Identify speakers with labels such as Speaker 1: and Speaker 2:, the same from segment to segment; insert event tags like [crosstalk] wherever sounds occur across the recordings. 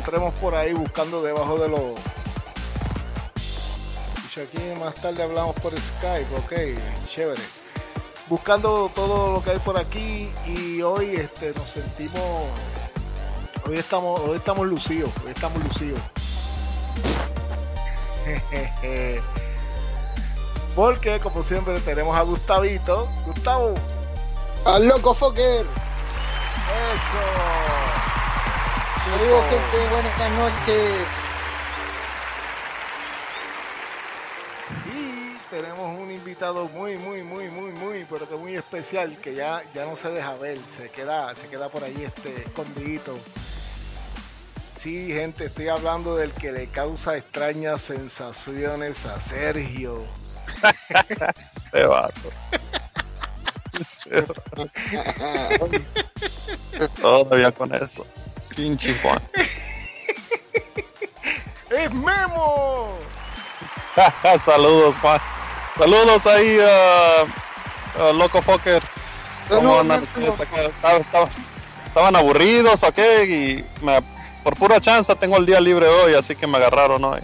Speaker 1: Encontremos por ahí, buscando debajo de los. Aquí más tarde hablamos por Skype, ok, chévere. Buscando todo lo que hay por aquí y hoy este, nos sentimos Hoy estamos, hoy estamos lucidos, hoy estamos lucidos. [laughs] Porque como siempre tenemos a Gustavito. Gustavo,
Speaker 2: ¡Al loco Fokker!
Speaker 1: eso.
Speaker 2: Saludos gente, buenas noches.
Speaker 1: Y tenemos un invitado muy, muy, muy, muy, muy, pero que muy especial que ya, ya no se deja ver, se queda, se queda por ahí este escondidito. Sí, gente, estoy hablando del que le causa extrañas sensaciones a Sergio. [laughs]
Speaker 3: Este vato. [laughs] Todavía con eso. Pinche Juan. [laughs]
Speaker 1: ¡Es Memo! [laughs]
Speaker 3: Saludos, Juan. Saludos ahí, uh, uh, Loco Fokker. ¿Cómo andan
Speaker 2: Loco.
Speaker 3: ustedes acá? Estaba- estaba- estaban aburridos, ¿ok? Y me- por pura chance tengo el día libre hoy, así que me agarraron hoy.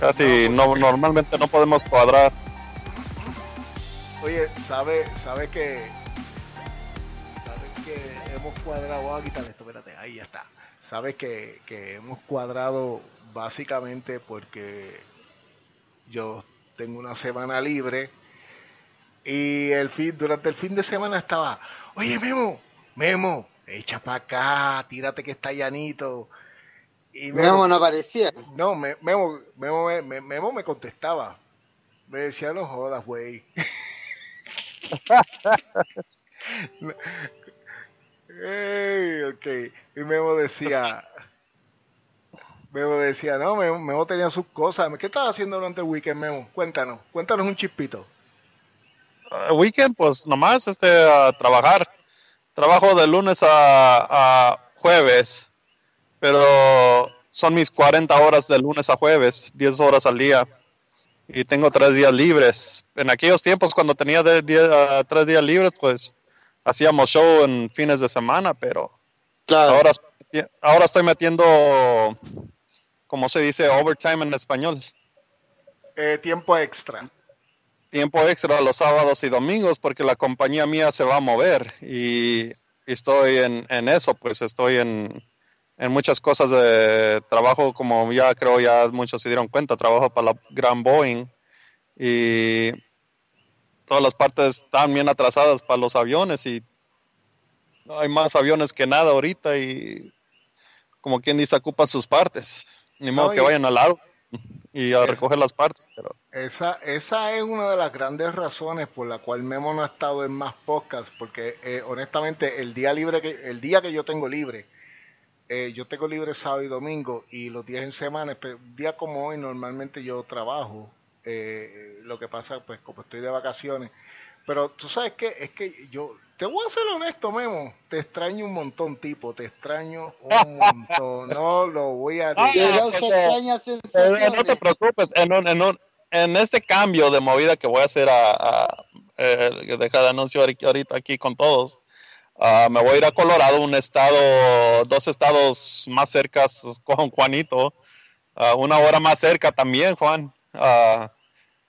Speaker 3: Casi no, normalmente no podemos cuadrar.
Speaker 1: Oye, sabe, sabe que. Cuadrado. Voy a quitarle esto, espérate, ahí ya está. Sabe que, que hemos cuadrado básicamente porque yo tengo una semana libre y el fin, durante el fin de semana estaba, oye Memo, Memo, echa para acá, tírate que está llanito. Y
Speaker 2: Memo no aparecía.
Speaker 1: no, me- Memo, Memo, me- me- Memo me contestaba. Me decía, no jodas, güey. [laughs] Ey, ok. Y Memo decía, Memo decía, no, Memo, Memo tenía sus cosas. ¿Qué estaba haciendo durante el weekend, Memo? Cuéntanos, cuéntanos un chispito.
Speaker 3: Uh, weekend, pues nomás este, a trabajar. Trabajo de lunes a, jueves, pero son mis 40 horas de lunes a jueves, 10 horas al día. Y tengo tres días libres. En aquellos tiempos, cuando tenía de, ah, tres días libres, pues hacíamos show en fines de semana, pero
Speaker 2: Claro.
Speaker 3: ahora, ahora estoy metiendo, como se dice, overtime en español.
Speaker 1: Eh, tiempo extra.
Speaker 3: tiempo extra los sábados y domingos porque la compañía mía se va a mover y, y estoy en, en eso, pues estoy en, en muchas cosas de trabajo, como ya creo ya muchos se dieron cuenta, trabajo para la Gran Boeing y todas las partes están bien atrasadas para los aviones y hay más aviones que nada ahorita y como quien dice ocupan sus partes, ni modo
Speaker 1: No,
Speaker 3: que vayan al lado y a recoger las partes, pero
Speaker 1: Esa, esa es una de las grandes razones por la cual Memo no ha estado en más podcasts, porque eh, honestamente el día libre que el día que yo tengo libre, eh, yo tengo libre sábado y domingo y los días en semana, un día como hoy normalmente yo trabajo, eh, lo que pasa pues como estoy de vacaciones, pero tú sabes que es que yo te voy a ser honesto Memo, te extraño un montón tipo, te extraño un montón, no lo voy a
Speaker 3: pues,
Speaker 2: extrañas
Speaker 3: Eh, no te preocupes, en, un- en, un- en este cambio de movida que voy a hacer a, a eh, que deja de anuncio ahorita aquí con todos, ah, me voy a ir a Colorado, un estado, dos estados más cercas con Juanito, ah, una hora más cerca también, Juan. Ah,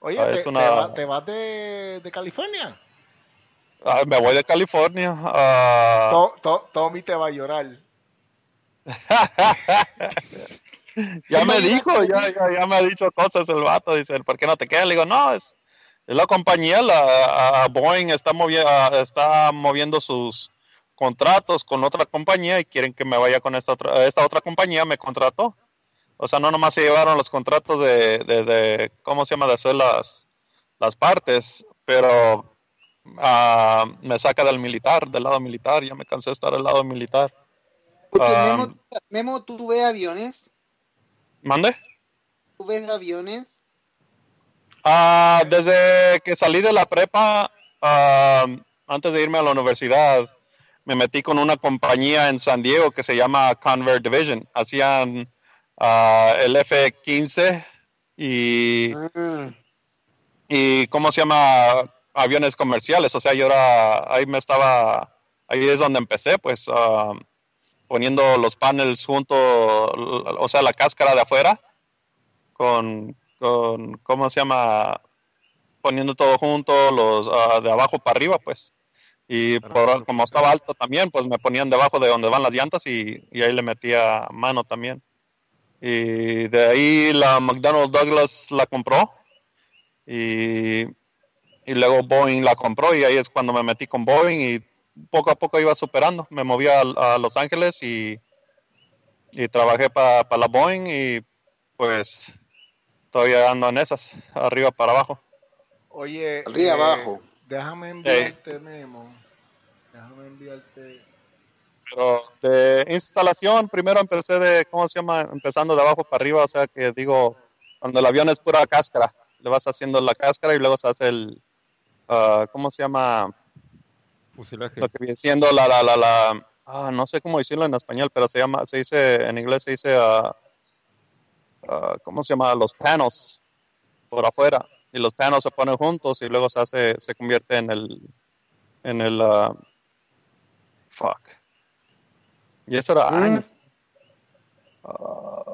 Speaker 1: Oye,
Speaker 3: Ah,
Speaker 1: te,
Speaker 3: es
Speaker 1: te
Speaker 3: una-
Speaker 1: va- te vas de, de California?
Speaker 3: Ah, me voy de California. ah,
Speaker 1: To- to- Tommy te va a llorar. [laughs]
Speaker 3: ya me dijo, ya, ya, ya me ha dicho cosas el vato. Dice, ¿por qué no te quedas? Le digo, no, es, es la compañía, la a Boeing está, movi- está moviendo sus contratos con otra compañía y quieren que me vaya con esta otra, esta otra compañía, me contrató. O sea, no nomás se llevaron los contratos de, de, de ¿cómo se llama?, de hacer las, las partes, pero ah, me saca del militar, del lado militar, ya me cansé de estar del lado militar.
Speaker 2: Porque
Speaker 3: Ah.
Speaker 2: Memo, Memo, ¿tú ves aviones?
Speaker 3: ¿Mande?
Speaker 2: ¿Tú ves aviones?
Speaker 3: Ah, desde que salí de la prepa, antes de irme a la universidad, me metí con una compañía en San Diego que se llama Convert Division. Hacían ah, el F-15 y,
Speaker 2: Ah,
Speaker 3: y, ¿cómo se llama? Aviones comerciales. O sea, yo era, ahí me estaba, ahí es donde empecé, pues, ah, poniendo los paneles junto, o sea, la cáscara de afuera, con, con ¿cómo se llama? Poniendo todo junto, los ah, de abajo para arriba, pues. Y por, como estaba alto también, pues me ponían debajo de donde van las llantas y, y ahí le metía mano también. Y de ahí la McDonnell Douglas la compró y, y luego Boeing la compró y ahí es cuando me metí con Boeing y poco a poco iba superando. Me moví a, a Los Ángeles y, y trabajé para la Boeing y pues todavía ando en esas, arriba para abajo.
Speaker 1: Oye,
Speaker 2: Arriba,
Speaker 1: eh,
Speaker 2: abajo.
Speaker 1: déjame enviarte, Memo. Déjame enviarte.
Speaker 3: Pero de instalación, primero empecé de, ¿cómo se llama? Empezando de abajo para arriba, o sea que digo, cuando el avión es pura cáscara, le vas haciendo la cáscara y luego se hace el, ah, ¿cómo se llama?
Speaker 4: Fusilaje.
Speaker 3: Lo que viene siendo la, la, la, la, ah, no sé cómo decirlo en español, pero se llama, se dice, en inglés se dice, ah, ah, ¿cómo se llama? Los panos por afuera. Y los panos se ponen juntos y luego se hace, se convierte en el, en el, fuck. Y eso era
Speaker 2: ¿Mm?
Speaker 3: años. Ah,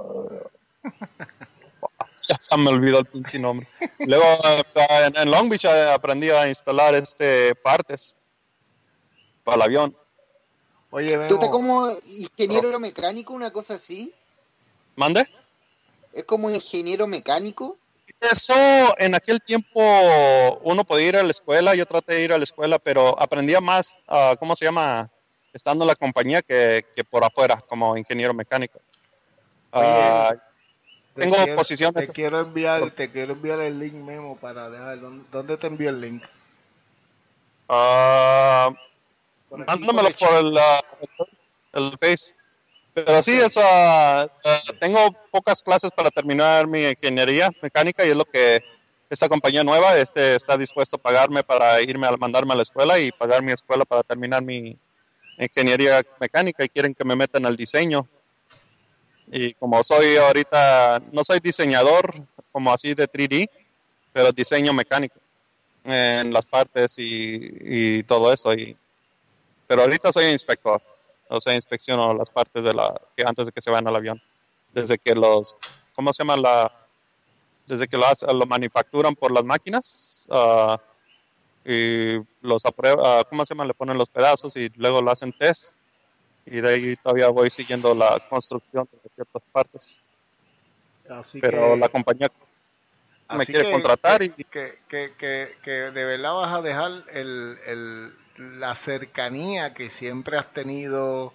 Speaker 3: [laughs] ya se me olvidó el pinche nombre. Luego ah, en, Long Beach eh, aprendí a instalar este partes para el avión.
Speaker 1: Oye,
Speaker 2: ¿Tú estás como ingeniero mecánico, una cosa así?
Speaker 3: ¿Mande?
Speaker 2: ¿Es como ingeniero mecánico?
Speaker 3: Eso en aquel tiempo uno podía ir a la escuela, yo traté de ir a la escuela, pero aprendía más, ah, ¿cómo se llama? Estando en la compañía que, que por afuera, como ingeniero mecánico. Ah,
Speaker 1: Te
Speaker 3: tengo
Speaker 1: quiero-
Speaker 3: posiciones-
Speaker 1: Te quiero enviar, te quiero enviar el link Memo para dejar. ¿Dónde, dónde te envío el link?
Speaker 3: ah,
Speaker 1: Por
Speaker 3: mándamelo
Speaker 1: el
Speaker 3: por el, ah, el Face. Pero sí, es, ah, tengo pocas clases para terminar mi ingeniería mecánica y es lo que esta compañía nueva este, está dispuesto a pagarme para irme a mandarme a la escuela y pagar mi escuela para terminar mi ingeniería mecánica y quieren que me metan al diseño. Y como soy ahorita, no soy diseñador como así de 3D, pero diseño mecánico en las partes y, y todo eso. Y, pero ahorita soy inspector, o sea, inspecciono las partes de la que antes de que se vayan al avión. Desde que los, ¿cómo se llama la? Desde que hace- lo manufacturan por las máquinas ah, y los aprueba, ah, ¿cómo se llama? Le ponen los pedazos y luego lo hacen test y de ahí todavía voy siguiendo la construcción de ciertas partes.
Speaker 1: Así
Speaker 3: Pero
Speaker 1: que,
Speaker 3: la compañía me quiere
Speaker 1: que-
Speaker 3: contratar y
Speaker 1: que, que de verdad vas a dejar el, el, la cercanía que siempre has tenido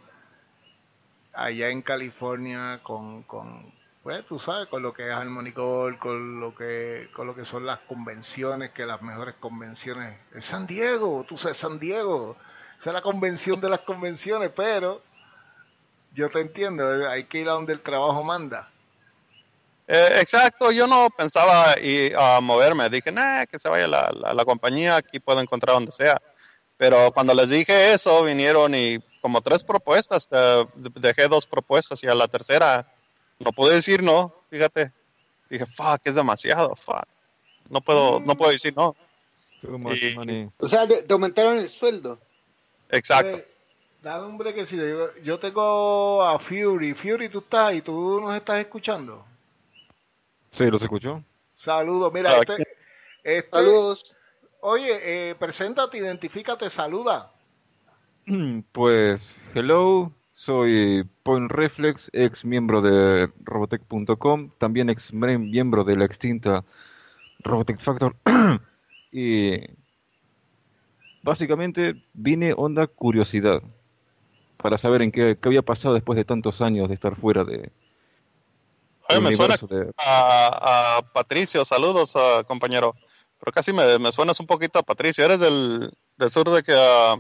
Speaker 1: allá en California con, con pues tú sabes con lo que es Harmony Gold, con lo que con lo que son las convenciones que las mejores convenciones es San Diego tú sabes San Diego esa es la convención de las convenciones pero yo te entiendo eh, hay que ir a donde el trabajo manda
Speaker 3: Eh, exacto, yo no pensaba y, a moverme. Dije, nah, que se vaya la, la, la compañía, aquí puedo encontrar donde sea. Pero cuando les dije eso, vinieron y como tres propuestas, dejé dos propuestas y a la tercera no pude decir no, fíjate. Dije, fuck, es demasiado, fuck. No puedo, no puedo decir no. Y-.
Speaker 2: O sea, te, te aumentaron el sueldo.
Speaker 3: Exacto.
Speaker 1: Dale un brequecito. Yo, yo tengo a Fury. Fury, tú estás ahí, tú nos estás escuchando.
Speaker 4: Sí, ¿los escuchó?
Speaker 1: Saludos. Mira,
Speaker 3: Ah,
Speaker 1: este, Este,
Speaker 2: Saludos.
Speaker 1: Oye, eh, preséntate, identifícate, saluda. [clears throat]
Speaker 4: Pues, hello, soy Point Reflex, ex miembro de Robotech.com, también ex miembro de la extinta Robotech Factor. [clears throat] y básicamente vine onda curiosidad para saber en qué, qué había pasado después de tantos años de estar fuera de,
Speaker 3: Oye, me suena
Speaker 4: de-
Speaker 3: a, a Patricio, saludos, ah, compañero. Pero casi me, me suenas un poquito a Patricio. ¿Eres del, del sur de que a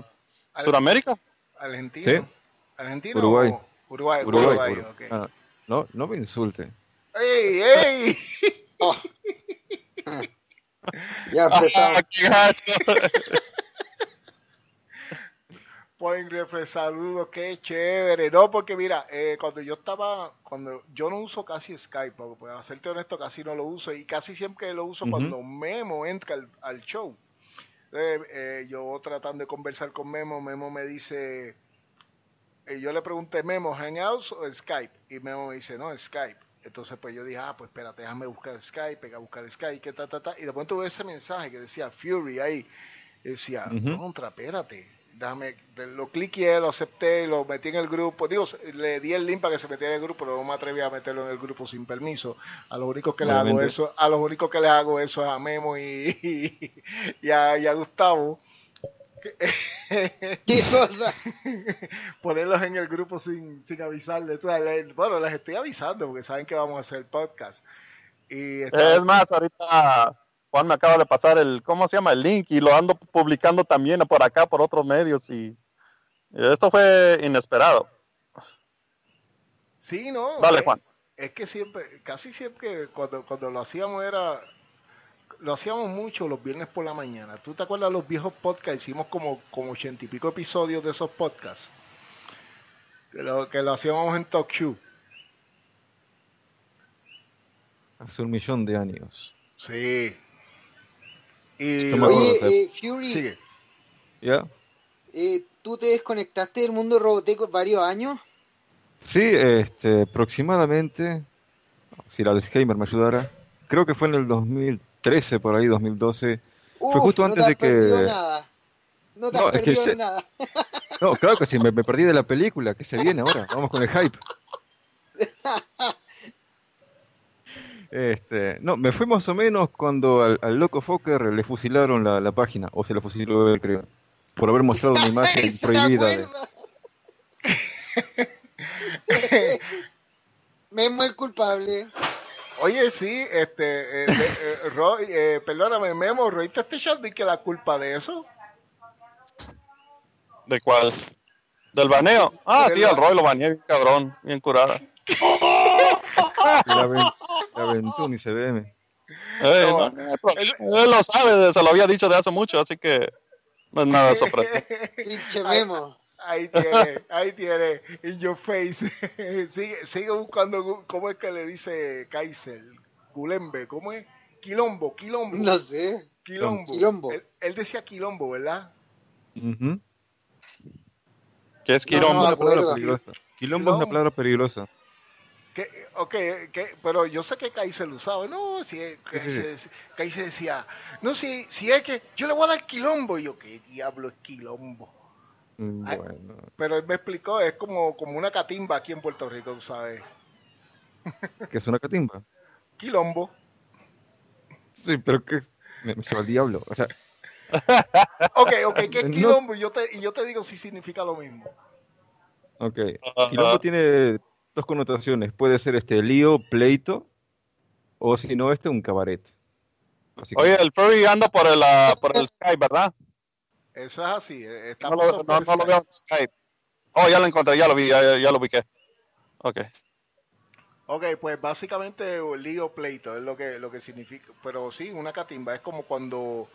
Speaker 3: Sudamérica?
Speaker 1: Argentino.
Speaker 4: Sí.
Speaker 1: Argentino.
Speaker 4: Uruguay.
Speaker 1: o- Uruguay.
Speaker 4: Uruguay.
Speaker 1: Uruguay,
Speaker 4: Uruguay.
Speaker 1: ok.
Speaker 4: Ah, no, no me insulte.
Speaker 1: ¡Ey, ey!
Speaker 2: Oh. ya [laughs] empezamos.
Speaker 3: Ah, qué gacho.
Speaker 1: Point Reflex, saludos, qué chévere. No, porque mira, eh, cuando yo estaba, cuando yo no uso casi Skype, porque para serte honesto, casi no lo uso y casi siempre lo uso cuando Memo entra al, al show. Eh, eh, yo tratando de conversar con Memo, Memo me dice, eh, yo le pregunté, Memo, Hangouts o Skype? Y Memo me dice, no, Skype. Entonces pues yo dije, ah, pues espérate, déjame buscar Skype, pega a buscar Skype, que ta, ta, ta. Y de pronto veo ese mensaje que decía Fury ahí. Y decía,
Speaker 4: Ujú.
Speaker 1: contra, espérate. Déjame, lo cliqué, lo acepté, lo metí en el grupo. Digo, le di el link para que se metiera en el grupo, pero no me atreví a meterlo en el grupo sin permiso. A los únicos que le hago eso, a los únicos que le hago eso es a Memo y, [laughs] y, a, y a Gustavo. [laughs]
Speaker 2: ¿Qué cosa?
Speaker 1: ponerlos en el grupo sin, sin avisarles. Bueno, les estoy avisando porque saben que vamos a hacer podcast. Y está-
Speaker 3: Es más, ahorita Juan me acaba de pasar el, ¿cómo se llama? El link y lo ando publicando también por acá, por otros medios y esto fue inesperado.
Speaker 1: sí, no.
Speaker 3: Dale,
Speaker 1: es-
Speaker 3: Juan.
Speaker 1: Es que siempre, casi siempre cuando, cuando lo hacíamos era, lo hacíamos mucho los viernes por la mañana. ¿Tú te acuerdas de los viejos podcasts? Hicimos como, como ochenta y pico episodios de esos podcasts. Que lo, que lo hacíamos en Talk Show.
Speaker 4: Hace un millón de años.
Speaker 1: Sí. Y
Speaker 2: Oye, eh, Fury,
Speaker 1: sigue.
Speaker 4: ¿Ya?
Speaker 2: eh, ¿tú te desconectaste del mundo roboteco varios años?
Speaker 4: Sí, este, aproximadamente, si la disclaimer me ayudara, creo que fue en el 2013, por ahí, 2012.
Speaker 2: Uf,
Speaker 4: justo
Speaker 2: no
Speaker 4: antes
Speaker 2: te has
Speaker 4: de que-
Speaker 2: nada. No te
Speaker 4: No,
Speaker 2: has
Speaker 4: es que
Speaker 2: perdido
Speaker 4: se-
Speaker 2: nada. [laughs]
Speaker 4: No, claro que sí, me, me perdí de la película, que se viene ahora, vamos con el hype. Este, no, me fui más o menos cuando al, al loco Fokker le fusilaron la, la página, o se la fusiló él, creo, por haber mostrado una [laughs] imagen
Speaker 2: ¿Se
Speaker 4: prohibida. de-?
Speaker 2: Memo [laughs] es culpable.
Speaker 1: Oye, sí, este, eh, de- eh, Roy, eh, perdóname, Memo, Roy te está echando y que la culpa de eso.
Speaker 3: ¿De cuál? ¿Del baneo? Ah, sí, al Roy lo baneé bien cabrón, bien curada.
Speaker 4: La, aven- la.
Speaker 3: Eh,
Speaker 1: No,
Speaker 3: no, no hay problema. Él lo sabe, se lo había dicho de hace mucho, así que no es nada sorprendente. [laughs]
Speaker 2: Pinche
Speaker 1: Ay,
Speaker 2: Memo.
Speaker 1: Ahí tiene, ahí tiene, in your face. [laughs] sigue, sigue buscando cómo es que le dice Kaiser, Gulembe, ¿cómo es? Quilombo, Quilombo,
Speaker 2: No sé.
Speaker 1: Quilombo.
Speaker 2: Quilombo.
Speaker 1: Él, él decía Quilombo, ¿verdad?
Speaker 4: Ujú.
Speaker 3: ¿Qué es
Speaker 2: No,
Speaker 4: Es
Speaker 3: quilombo?
Speaker 4: una palabra peligrosa. Quilombo es una palabra peligrosa.
Speaker 1: Que, ok, que, pero yo sé que Kaiser lo usaba. No, si
Speaker 4: Sí, sí,
Speaker 1: Kaiser decía, no, si, si es que yo le voy a dar quilombo. Y yo, ¿qué diablo es quilombo?
Speaker 4: Mm. Bueno,
Speaker 1: Pero él me explicó, es como, como una catimba aquí en Puerto Rico, tú sabes. [laughs]
Speaker 4: ¿qué es una catimba?
Speaker 1: Quilombo.
Speaker 4: Sí, pero que me, me lleva el diablo. O sea, [laughs]
Speaker 1: Ok, ok, ¿qué es
Speaker 4: No-
Speaker 1: quilombo? Y yo, te, y yo te digo si significa lo mismo.
Speaker 4: ok. Quilombo tiene dos connotaciones. Puede ser este lío, pleito, o si no, este un cabaret. Así que-
Speaker 3: Oye, el Furry anda por el, ah, por el Skype, ¿verdad?
Speaker 1: Eso es así. eh, está
Speaker 3: No lo,
Speaker 1: por
Speaker 3: no, no lo
Speaker 1: Skype.
Speaker 3: veo en Skype. Oh, ya lo encontré, ya lo vi, ya, ya- ya lo ubiqué. Ok.
Speaker 1: Ok, pues básicamente lío pleito es lo que, lo que significa. Pero sí, una catimba es como cuando.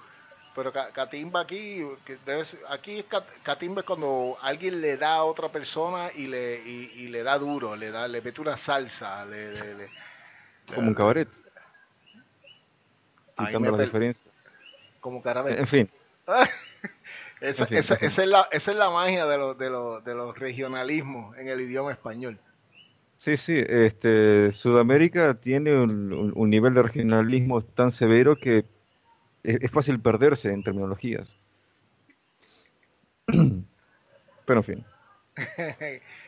Speaker 1: Pero ca- catimba aquí, que debe ser- aquí catimba es cuando alguien le da a otra persona y le, y, y le da duro, le da, le mete una salsa, le, le- le-
Speaker 4: como un cabaret.
Speaker 1: Ahí
Speaker 4: Quitando
Speaker 1: per-
Speaker 4: diferencias.
Speaker 1: como caramelo.
Speaker 4: En fin, [laughs] [laughs]
Speaker 1: esa, esa- esa es la, esa es la magia de los, de, los, de los regionalismos en el idioma español.
Speaker 4: sí, sí. Este, Sudamérica tiene un, un- un nivel de regionalismo tan severo que es, es fácil perderse en terminologías. [clears throat] Pero en fin. [laughs]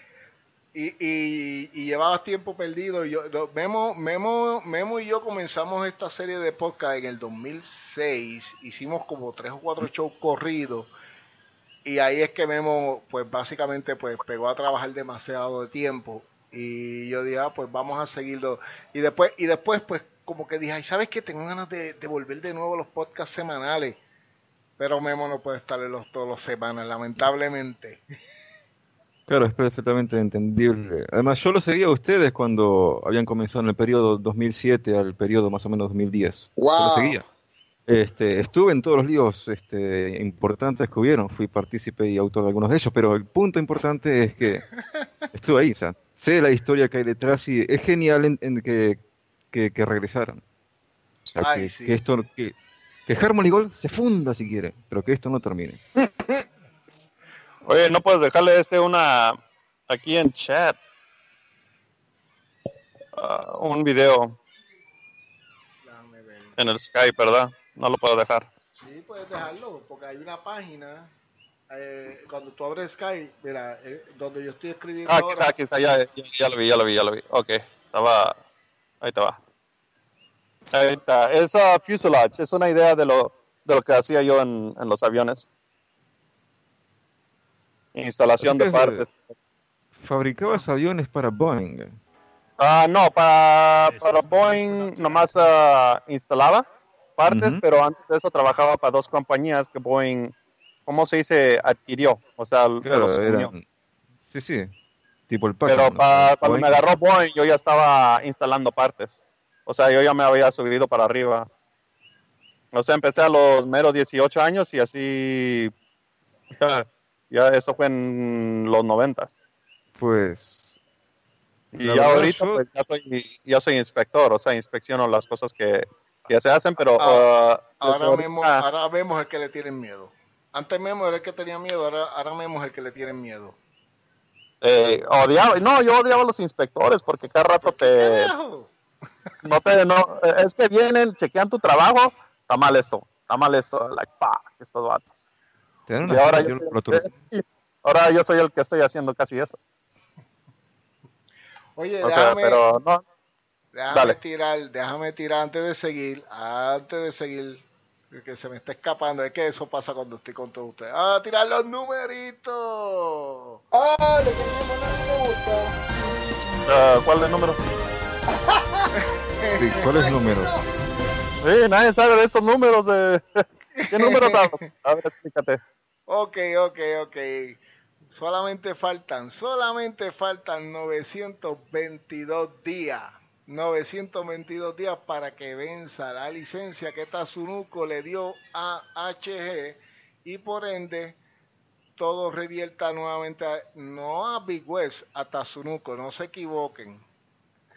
Speaker 1: y, y, y llevabas tiempo perdido. Yo, Memo, Memo, Memo y yo comenzamos esta serie de podcast en el 2006. Hicimos como tres o cuatro shows corridos. Y ahí es que Memo, pues básicamente, pues pegó a trabajar demasiado de tiempo. Y yo dije, ah, pues vamos a seguirlo. Y después, y después, pues como que dije, ¿sabes qué? Tengo ganas de, de volver de nuevo a los podcasts semanales. Pero Memo no puede estar en los todos los semanas, lamentablemente. [laughs]
Speaker 4: Claro, es perfectamente entendible. Además, yo lo seguía a ustedes cuando habían comenzado en el periodo 2007 al periodo más o menos 2010. Yo lo
Speaker 2: Wow.
Speaker 4: seguía. Este, estuve en todos los líos este, importantes que hubieron, fui partícipe y autor de algunos de ellos, pero el punto importante es que estuve ahí, o sea, sé la historia que hay detrás y es genial en, en que, que, que regresaran. O sea,
Speaker 1: Ay,
Speaker 4: que,
Speaker 1: sí.
Speaker 4: que esto, que, que Harmony Gold se funda si quiere, pero que esto no termine. [laughs]
Speaker 3: Oye, no puedes dejarle este una aquí en chat. Ah, un video en el Skype, ¿verdad? No lo puedo dejar.
Speaker 1: Sí, puedes dejarlo, porque hay una página, eh, cuando tú abres Skype, mira, eh, donde yo estoy escribiendo
Speaker 3: Ah, aquí está, aquí está, ya, ya, ya lo vi, ya lo vi, ya lo vi. Ok, estaba, ahí te va. Ahí está, es ah, fuselage, es una idea de lo, de lo que hacía yo en, en los aviones. Instalación de partes.
Speaker 4: Fabricabas aviones para Boeing.
Speaker 3: Ah, no, para, para Boeing nomás ah, instalaba partes, pero antes de eso trabajaba para dos compañías que Boeing, ¿cómo se dice? Adquirió, o sea, se
Speaker 4: Claro,
Speaker 3: los unió.
Speaker 4: eran- Sí, sí. Tipo el
Speaker 3: Pero
Speaker 4: ¿no?
Speaker 3: pa- cuando
Speaker 4: Boeing.
Speaker 3: me agarró Boeing, yo ya estaba instalando partes. O sea, yo ya me había subido para arriba. O sea, empecé a los meros 18 años y así. [laughs] Ya, eso fue en los 90.
Speaker 4: Pues
Speaker 3: Y ya ahorita,
Speaker 4: yo-
Speaker 3: pues ya soy, ya soy inspector. O sea, inspecciono las cosas que, que se hacen, pero.
Speaker 1: Ah,
Speaker 3: ah,
Speaker 1: ahora,
Speaker 3: ahorita-
Speaker 1: Memo, ahora vemos el que le tienen miedo. Antes Memo era el que tenía miedo, ahora, ahora Memo es el que le tienen miedo.
Speaker 3: eh, odiaba, no, yo odiaba a los inspectores porque cada rato te,
Speaker 1: Carajo.
Speaker 3: no te, no, es que vienen, chequean tu trabajo, está mal eso, está mal eso, like, pa, estos vatos.
Speaker 4: Te dan
Speaker 3: Y ahora yo, soy, ahora yo soy el que estoy haciendo casi eso.
Speaker 1: Oye,
Speaker 3: O sea,
Speaker 1: déjame,
Speaker 3: pero no,
Speaker 1: déjame
Speaker 3: dale.
Speaker 1: tirar, déjame tirar antes de seguir, antes de seguir, que se me está escapando, es que eso pasa cuando estoy con todos ustedes. ¡Ah, tirar los numeritos!
Speaker 2: ¡Ah, le gusta!
Speaker 3: ah, ¿cuál es el número?
Speaker 4: Sí, ¿Cuál es el número?
Speaker 3: Sí, nadie sabe de estos números. De... ¿Qué números [laughs] sabes? A ver, explícate.
Speaker 1: Ok, ok, ok. Solamente faltan, solamente faltan 922 días. 922 días para que venza la licencia que Tazunuco le dio a HG y por ende todo revierta nuevamente, a- no a Big West, a Tazunuco, no se equivoquen.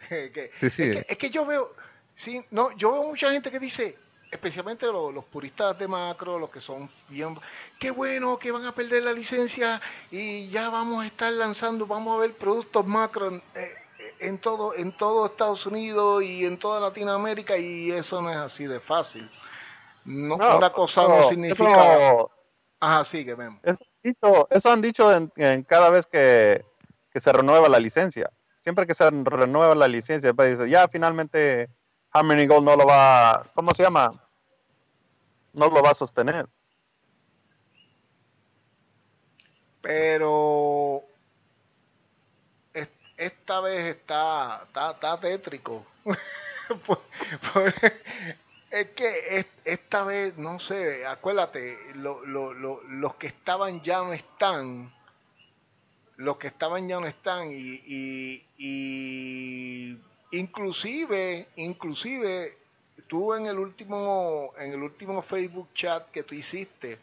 Speaker 1: [laughs] Que-
Speaker 4: Sí, sí.
Speaker 1: Es, que, es que yo veo, sí, no, yo veo mucha gente que dice, especialmente los, los puristas de macro, los que son bien, qué bueno que van a perder la licencia y ya vamos a estar lanzando, vamos a ver productos macro en, eh, en todo, en todo Estados Unidos y en toda Latinoamérica y eso no es así de fácil. No,
Speaker 3: No,
Speaker 1: una cosa no significa.
Speaker 3: Eso,
Speaker 1: Ajá, sigue, Memo.
Speaker 3: eso han dicho, eso han dicho en, en cada vez que, que se renueva la licencia. Siempre que se renueva la licencia, dice, ya finalmente Harmony Gold no lo va, ¿cómo se llama? No lo va a sostener.
Speaker 1: Pero es- esta vez está, está, está tétrico. [laughs] Es que es- esta vez, no sé, acuérdate, lo- lo- lo- los que estaban ya no están. Los que estaban ya no están y, y- y inclusive, inclusive tú en el último, en el último Facebook chat que tú hiciste,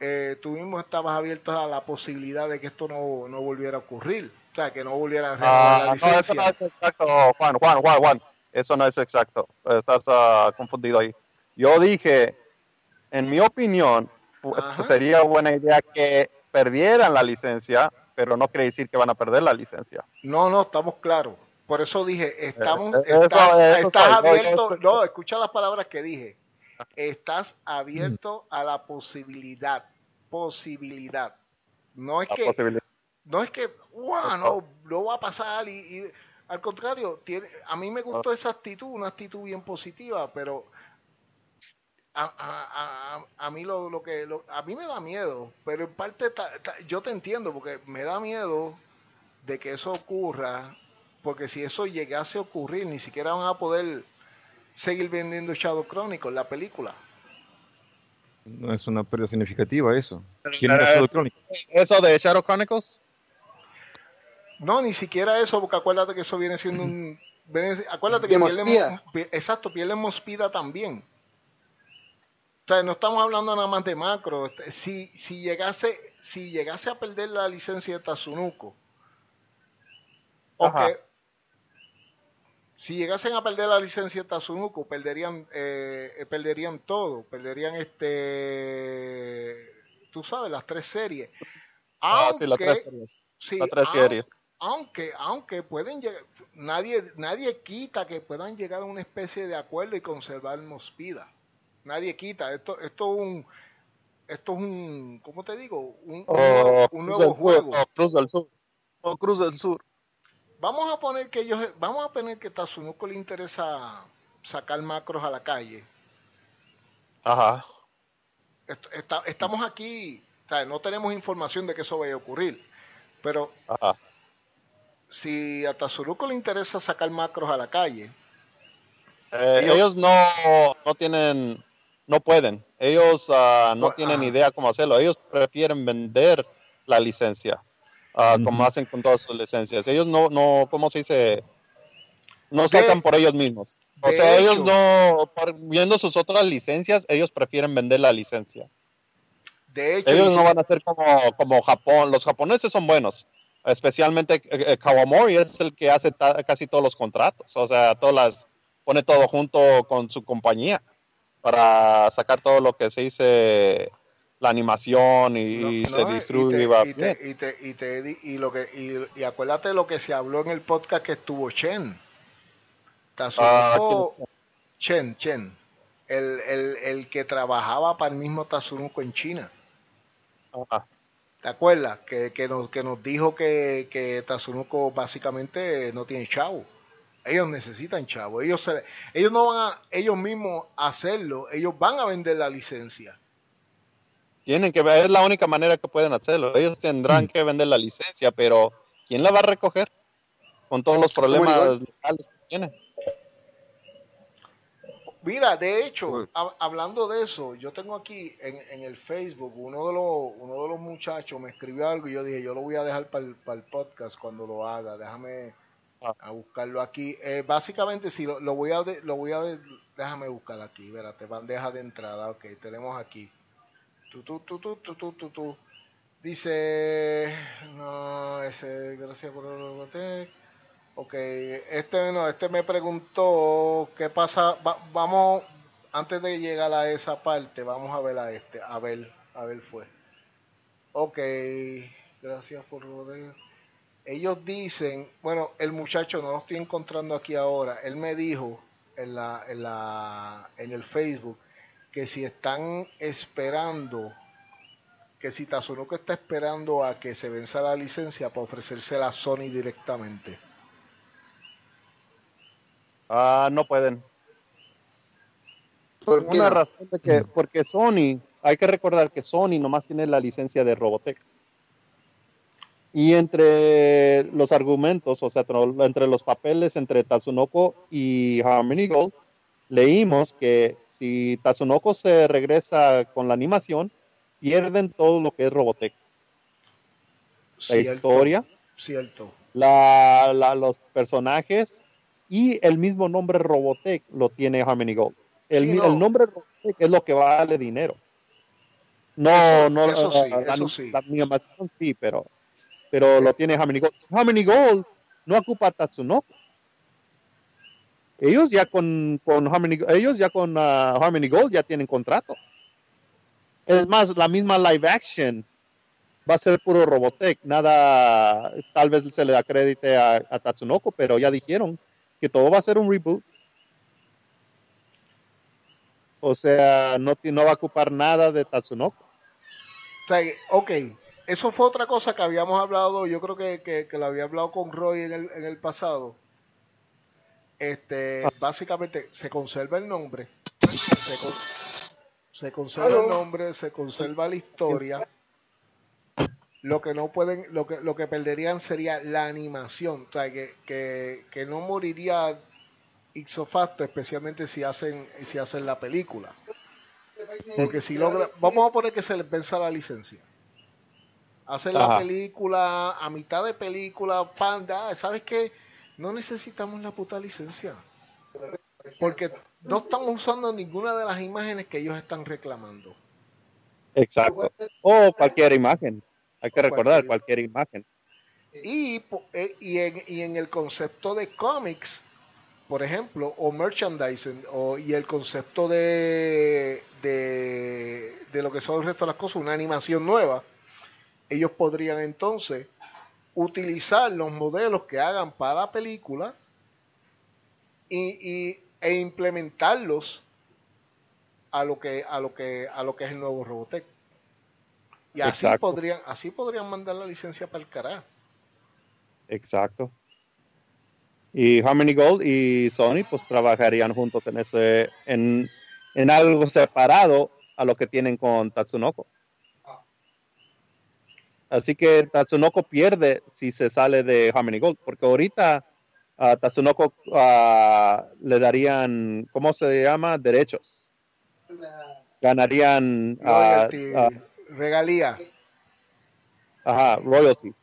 Speaker 1: eh, tú mismo estabas abierto a la posibilidad de que esto no, no volviera a ocurrir. O sea, que no volviera a renovar
Speaker 3: Ah,
Speaker 1: la
Speaker 3: no,
Speaker 1: licencia.
Speaker 3: eso no es exacto, Juan, Juan, Juan, Juan. Eso no es exacto. Estás ah, confundido ahí. Yo dije, en mi opinión,
Speaker 1: Ajá.
Speaker 3: sería buena idea que perdieran la licencia, pero no quiere decir que van a perder la licencia.
Speaker 1: No, no, estamos claros. Por eso dije, estamos,
Speaker 3: Eh, eso-
Speaker 1: estás,
Speaker 3: eso
Speaker 1: abierto. No, escucha las palabras que dije. estás abierto a la posibilidad, posibilidad. No es
Speaker 3: La
Speaker 1: que, no es que, "Uah, no, no va a pasar y, y- al contrario, tiene, a mí me gustó esa actitud, una actitud bien positiva, pero a, a- a- a mí lo, lo que lo- a mí me da miedo, pero en parte ta- ta- yo te entiendo porque me da miedo de que eso ocurra, porque si eso llegase a ocurrir, ni siquiera van a poder seguir vendiendo Shadow Chronicles, la película.
Speaker 4: No es una pérdida significativa eso. ¿Quién era
Speaker 3: Eh,
Speaker 4: Shadow Chronicles?
Speaker 3: Eso de Shadow Chronicles.
Speaker 1: No, ni siquiera eso, porque acuérdate que eso viene siendo un... [laughs] viene- acuérdate que pierden,
Speaker 2: Mospida.
Speaker 1: pi- exacto, pierden Mospida también. O sea, no estamos hablando nada más de macro. Este, Si, si, llegase, si llegase a perder la licencia de Tazunuko, o que- si llegasen a perder la licencia de Tazunuko, perderían, eh, perderían todo. Perderían este, tú sabes, las tres series.
Speaker 3: Ah, sí, las
Speaker 1: Aunque-
Speaker 3: tres series.
Speaker 1: Sí,
Speaker 3: Las tres series.
Speaker 1: Aunque, aunque pueden llegar, nadie, nadie quita que puedan llegar a una especie de acuerdo y conservar Mospida. Nadie quita. Esto, esto es un, esto es un, ¿cómo te digo? Un, un
Speaker 3: O
Speaker 1: nuevo,
Speaker 3: Cruz Sur,
Speaker 1: juego.
Speaker 3: o Cruz del Sur. O Cruz del Sur.
Speaker 1: Vamos a poner que ellos, vamos a poner que Tazunuko le interesa sacar macros a la calle.
Speaker 3: Ajá.
Speaker 1: Está- estamos aquí, o sea, no tenemos información de que eso vaya a ocurrir, pero
Speaker 3: Ajá.
Speaker 1: si a Tazunuko le interesa sacar macros a la calle,
Speaker 3: Eh,
Speaker 1: Ellos-
Speaker 3: ellos, no, no tienen, no pueden. Ellos ah, no
Speaker 1: Pues,
Speaker 3: tienen idea cómo hacerlo. Ellos prefieren vender la licencia, ah, como hacen con todas sus licencias. Ellos no, no, ¿cómo se dice? No
Speaker 1: De-
Speaker 3: sacan por ellos mismos. O
Speaker 1: de
Speaker 3: sea, ellos no, viendo sus otras licencias, ellos prefieren vender la licencia.
Speaker 1: de hecho,
Speaker 3: Ellos no van a ser como, como Japón. Los japoneses son buenos. Especialmente eh, eh, Kawamori es el que hace ta- casi todos los contratos. O sea, todas las, pone todo junto con su compañía para sacar todo lo que se dice la animación y,
Speaker 1: No,
Speaker 3: y
Speaker 1: no,
Speaker 3: se
Speaker 1: y te-
Speaker 3: distribuye.
Speaker 1: y te- y te- y te di- y lo que y, y acuérdate lo que se habló en el podcast que estuvo Chen. Tazunuko
Speaker 3: Ah,
Speaker 1: Chen Chen el, el, el que trabajaba para el mismo Tazunuko en China.
Speaker 3: Ajá.
Speaker 1: ¿te acuerdas? que, que, nos, que nos dijo que, que Tazunuko básicamente no tiene chavo. Ellos necesitan chavo. Ellos se- ellos no van a ellos mismos hacerlo. Ellos van a vender la licencia
Speaker 3: Tienen que ver, es la única manera que pueden hacerlo. Ellos tendrán
Speaker 1: Mm.
Speaker 3: que vender la licencia, pero ¿quién la va a recoger? Con todos los problemas legales que tiene.
Speaker 1: Mira, de hecho, hab- hablando de eso, yo tengo aquí en, en el Facebook, uno de, los, uno de los muchachos me escribió algo y yo dije, yo lo voy a dejar para el, para el podcast cuando lo haga, déjame
Speaker 3: Ah.
Speaker 1: a buscarlo aquí. Eh, básicamente, si lo, lo voy a, de- lo voy a, de- déjame buscar aquí, espérate, bandeja de entrada, ok, tenemos aquí. Tu, tu, tu, tu, tu. Dice, no, ese, gracias por el. Ok, este no, este me preguntó qué pasa. va- vamos, antes de llegar a esa parte, vamos a ver a este. A ver, a ver fue. Ok, gracias por lo de. Ellos dicen, bueno, el muchacho no lo estoy encontrando aquí ahora. Él me dijo en la, en la, en el Facebook que si están esperando, que si Tazunuko está esperando a que se venza la licencia para ofrecérsela a Sony directamente.
Speaker 3: Ah, no pueden.
Speaker 2: ¿Por qué
Speaker 3: Una
Speaker 2: no?
Speaker 3: razón de que, porque Sony, hay que recordar que Sony nomás tiene la licencia de Robotech. Y entre los argumentos, o sea, entre los papeles entre Tatsunoko y Harmony Gold, leímos que si Tatsunoko se regresa con la animación, pierden todo lo que es Robotech. La
Speaker 1: Cierto,
Speaker 3: historia,
Speaker 1: Cierto.
Speaker 3: la, la- los personajes y el mismo nombre Robotech lo tiene Harmony Gold. El,
Speaker 1: Sí, no.
Speaker 3: el nombre Robotech es lo que vale dinero. No,
Speaker 1: Eso-
Speaker 3: no,
Speaker 1: eso sí,
Speaker 3: la,
Speaker 1: eso sí.
Speaker 3: la animación sí, pero, pero lo tiene Harmony Gold. Harmony Gold no ocupa Tatsunoko. Ellos ya con, con Harmony, ellos ya con ah, Harmony Gold ya tienen contrato. Es más, la misma live action va a ser puro Robotech. Nada, tal vez se le da crédito a, a Tatsunoko, pero ya dijeron que todo va a ser un reboot. O sea, no, no va a ocupar nada de Tatsunoko.
Speaker 1: Ok, eso fue otra cosa que habíamos hablado, yo creo que, que, que lo había hablado con Roy en el, en el pasado. Este, básicamente se conserva el nombre, se, con- se conserva el nombre, se conserva la historia. Lo que no pueden, lo que, lo que perderían sería la animación, o sea, que, que, que no moriría ipso facto, especialmente si hacen, si hacen la película. Porque si logra, vamos a poner que se les venza la licencia. Hacen la película, a mitad de película, panda, ¿sabes qué? No necesitamos la puta licencia. Porque no estamos usando ninguna de las imágenes que ellos están reclamando.
Speaker 3: Exacto. O cualquier imagen. Hay que recordar
Speaker 1: Cualquier-
Speaker 3: imagen.
Speaker 1: Y, eh, y, en, y en el concepto de cómics, por ejemplo, o merchandising, o, y el concepto de, de, de lo que son el resto de las cosas, una animación nueva, ellos podrían entonces utilizar los modelos que hagan para la película y, y- e implementarlos a lo que a lo que a lo que es el nuevo Robotech. Y así
Speaker 3: Exacto.
Speaker 1: podrían así podrían mandar la licencia para el carajo.
Speaker 3: Exacto. Y Harmony Gold y Sony pues trabajarían juntos en ese, en, en algo separado a lo que tienen con Tatsunoko. Así que Tatsunoko pierde si se sale de Harmony Gold, porque ahorita a Tatsunoko ah, le darían, ¿cómo se llama? Derechos. Ganarían ah,
Speaker 1: Royalty,
Speaker 3: ah,
Speaker 1: regalía.
Speaker 3: ajá, royalties.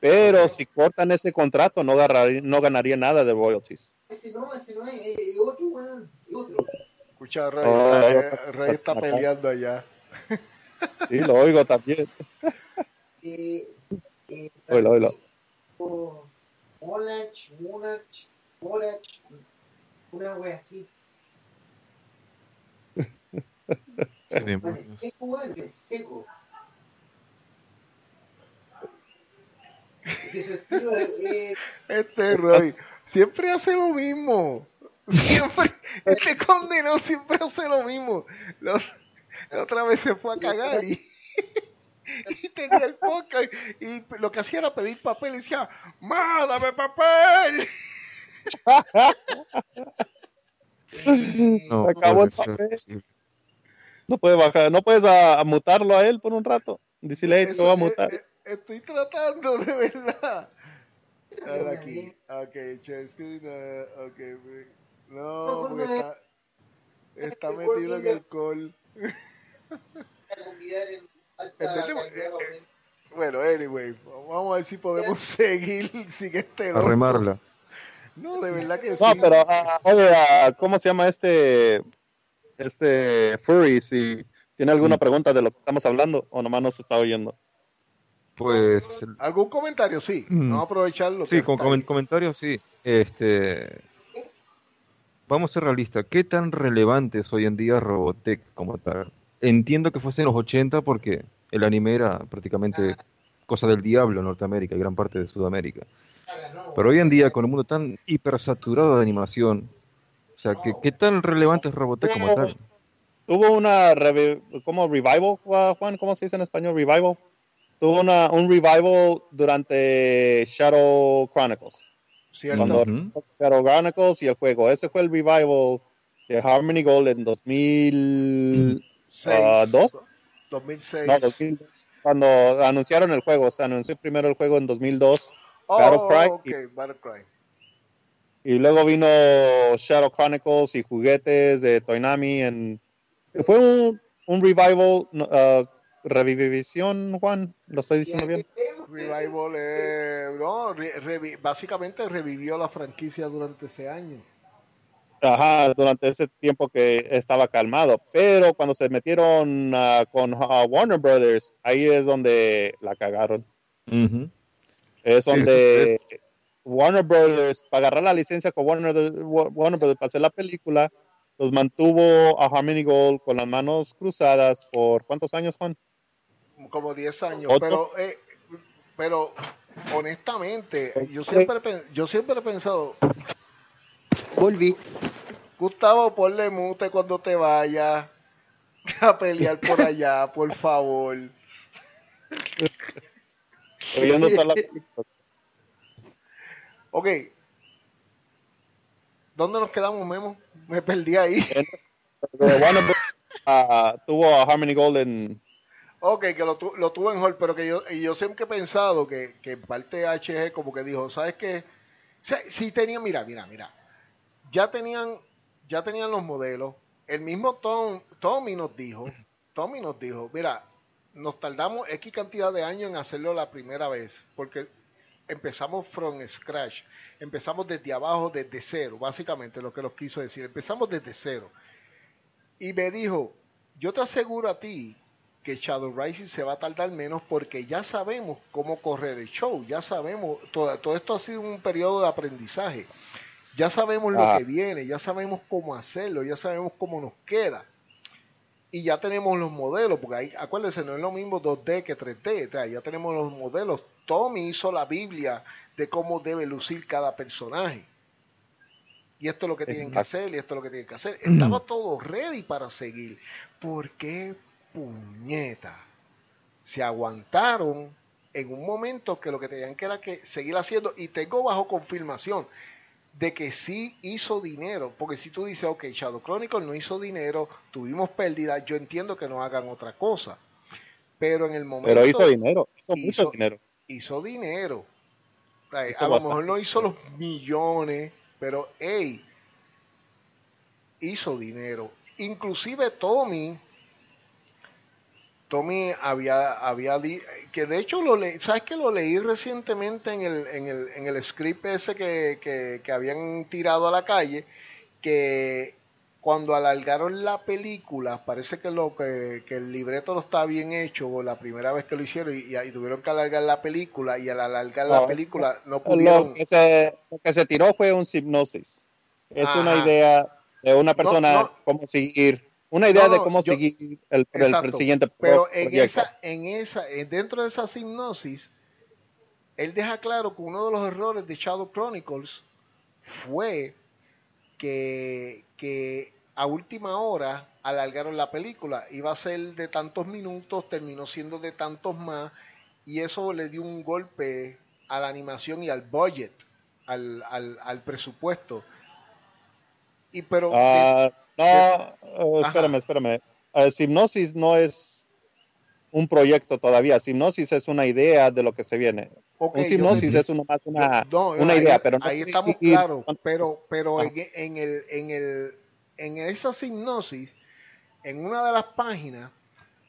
Speaker 3: Pero si cortan ese contrato, no, agarrar- no ganaría nada de royalties.
Speaker 2: Ese no, ese no es, es otro, weón, es otro.
Speaker 1: Escucha, Rey,
Speaker 3: Oh,
Speaker 1: está, eh, Rey está peleando allá.
Speaker 3: Sí, lo oigo también. [laughs]
Speaker 2: Eh, eh,
Speaker 3: Oílo, oílo.
Speaker 2: Francisco Monarch, Monarch, Monarch, una wea así. Seco, seco. Estilo
Speaker 1: Este Roy siempre hace lo mismo. Siempre, este condenado siempre hace lo mismo. La, la otra vez se fue a cagar y, y tenía el podcast y lo que hacía era pedir papel y decía, ¡Ma, dame papel!
Speaker 4: No,
Speaker 3: Se acabó el papel. No puedes bajar, no puedes a, a mutarlo a él por un rato. Decirle, hey, voy a
Speaker 1: eh,
Speaker 3: mutar.
Speaker 1: eh, estoy tratando de verdad. A ver aquí. Ok, share screen. ok. we- No, porque está, está metido en el call. Entendemos, eh,
Speaker 2: weón.
Speaker 1: Bueno, anyway, vamos a ver si podemos seguir [laughs] sin este
Speaker 4: A
Speaker 1: loco.
Speaker 4: remarla.
Speaker 1: No, de verdad que sí.
Speaker 3: No, pero, oye, ah, ¿cómo se llama este, este Furry? Si tiene alguna pregunta de lo que estamos hablando o nomás nos está oyendo.
Speaker 4: Pues
Speaker 1: ¿Algún comentario? Sí.
Speaker 4: Mm.
Speaker 1: Vamos a aprovechar lo que
Speaker 4: sí, con
Speaker 1: ahí.
Speaker 4: comentarios sí. Este, vamos a ser realistas. ¿Qué tan relevante es hoy en día Robotech como tal? Entiendo que fuese en los 80 porque el anime era prácticamente cosa del diablo en Norteamérica y gran parte de Sudamérica. Pero hoy en día, con el mundo tan hipersaturado de animación, o sea, ¿qué, qué tan relevante es Robotech como tal?
Speaker 3: Tuvo una, revi- como revival, Ju- Juan, ¿cómo se dice en español? Revival. Tuvo una, un revival durante Shadow Chronicles.
Speaker 1: Cierto.
Speaker 3: Cuando-. Shadow Chronicles y el juego. Ese fue el revival de Harmony Gold en 2000.
Speaker 1: Seis,
Speaker 3: Ah, ¿dos?
Speaker 1: 2006.
Speaker 3: No, 2002. Cuando anunciaron el juego, se anunció primero el juego en 2002
Speaker 1: oh,
Speaker 3: Battlecry
Speaker 1: ok, Battlecry.
Speaker 3: y luego vino Shadow Chronicles y juguetes de Toynami. En, fue un, un revival, no, uh, Juan, lo estoy diciendo bien.
Speaker 1: Revival, eh, no, re- revi- básicamente revivió la franquicia durante ese año.
Speaker 3: Ajá, durante ese tiempo que estaba calmado. Pero cuando se metieron ah, con ah, Warner Brothers, ahí es donde la cagaron.
Speaker 4: Ujú.
Speaker 3: Es
Speaker 4: Sí,
Speaker 3: donde Warner Brothers, para agarrar la licencia con Warner, Warner Brothers para hacer la película, los mantuvo a Harmony Gold con las manos cruzadas por ¿cuántos años, Juan?
Speaker 1: como 10 años,
Speaker 3: ¿Otro?
Speaker 1: pero eh, pero honestamente, yo siempre yo siempre he pensado,
Speaker 2: Volví.
Speaker 1: Gustavo, ponle mute cuando te vayas [laughs] a pelear por allá, por favor.
Speaker 3: La- [laughs]
Speaker 1: Ok. ¿Dónde nos quedamos, Memo? Me perdí ahí.
Speaker 3: Ah, tuvo a Harmony Gold en
Speaker 1: Ok, que lo, tu- lo tuvo en hold, pero que yo, y yo siempre he pensado que, que en parte HG como que dijo, ¿sabes qué? O sea, sí tenían, mira, mira, mira. Ya tenían, ya tenían los modelos. El mismo Tom, Tommy nos dijo, Tommy nos dijo, mira, nos tardamos X cantidad de años en hacerlo la primera vez, porque empezamos from scratch, empezamos desde abajo, desde cero, básicamente lo que nos quiso decir, empezamos desde cero. Y me dijo, yo te aseguro a ti que Shadow Rising se va a tardar menos porque ya sabemos cómo correr el show, ya sabemos, todo, todo esto ha sido un periodo de aprendizaje, ya sabemos lo
Speaker 3: Ah.
Speaker 1: que viene, ya sabemos cómo hacerlo, ya sabemos cómo nos queda. Y ya tenemos los modelos, porque ahí, acuérdense, no es lo mismo 2D que 3D, o sea, ya tenemos los modelos. Tommy hizo la Biblia de cómo debe lucir cada personaje. Y esto es lo que tienen que hacer, y esto es lo que tienen que hacer. Estaba todo ready para seguir. ¿Por qué puñeta? Se aguantaron en un momento que lo que tenían que era que seguir haciendo, y tengo bajo confirmación de que sí hizo dinero, porque si tú dices, ok, Shadow Chronicles no hizo dinero, tuvimos pérdidas, yo entiendo que no hagan otra cosa, pero en el momento
Speaker 3: pero hizo dinero, hizo,
Speaker 1: hizo-
Speaker 3: mucho dinero.
Speaker 1: hizo dinero.
Speaker 3: Hizo
Speaker 1: a lo mejor no hizo los millones, pero hey, hizo dinero. Inclusive Tommy, Tommy había, había di- que de hecho lo leí, ¿sabes que lo leí recientemente en el, en el, en el script ese que, que, que habían tirado a la calle? Que cuando alargaron la película, parece que lo que, que el libreto no está bien hecho la primera vez que lo hicieron y, y tuvieron que alargar la película y al alargar la película no pudieron
Speaker 3: Lo que, se, lo que se tiró fue un hipnosis. Es una idea de una persona
Speaker 1: no.
Speaker 3: cómo seguir, una idea
Speaker 1: No,
Speaker 3: de cómo
Speaker 1: yo-
Speaker 3: seguir el, el-
Speaker 1: Exacto.
Speaker 3: el siguiente
Speaker 1: Pero en esa, en esa, en- dentro de esa hipnosis, él deja claro que uno de los errores de Shadow Chronicles fue que, que a última hora alargaron la película. Iba a ser de tantos minutos, terminó siendo de tantos más, y eso le dio un golpe a la animación y al budget, al, al, al presupuesto. Y pero de-
Speaker 3: no, eh,
Speaker 1: Ajá.
Speaker 3: espérame, espérame. Eh, Hipnosis no es un proyecto todavía. Hipnosis es una idea de lo que se viene.
Speaker 1: ok,
Speaker 3: un hipnosis es una, más una,
Speaker 1: No,
Speaker 3: una
Speaker 1: ahí,
Speaker 3: idea, pero no
Speaker 1: ahí estamos claros, pero, pero
Speaker 3: Ah.
Speaker 1: en, en el, en el, en esa hipnosis, en una de las páginas,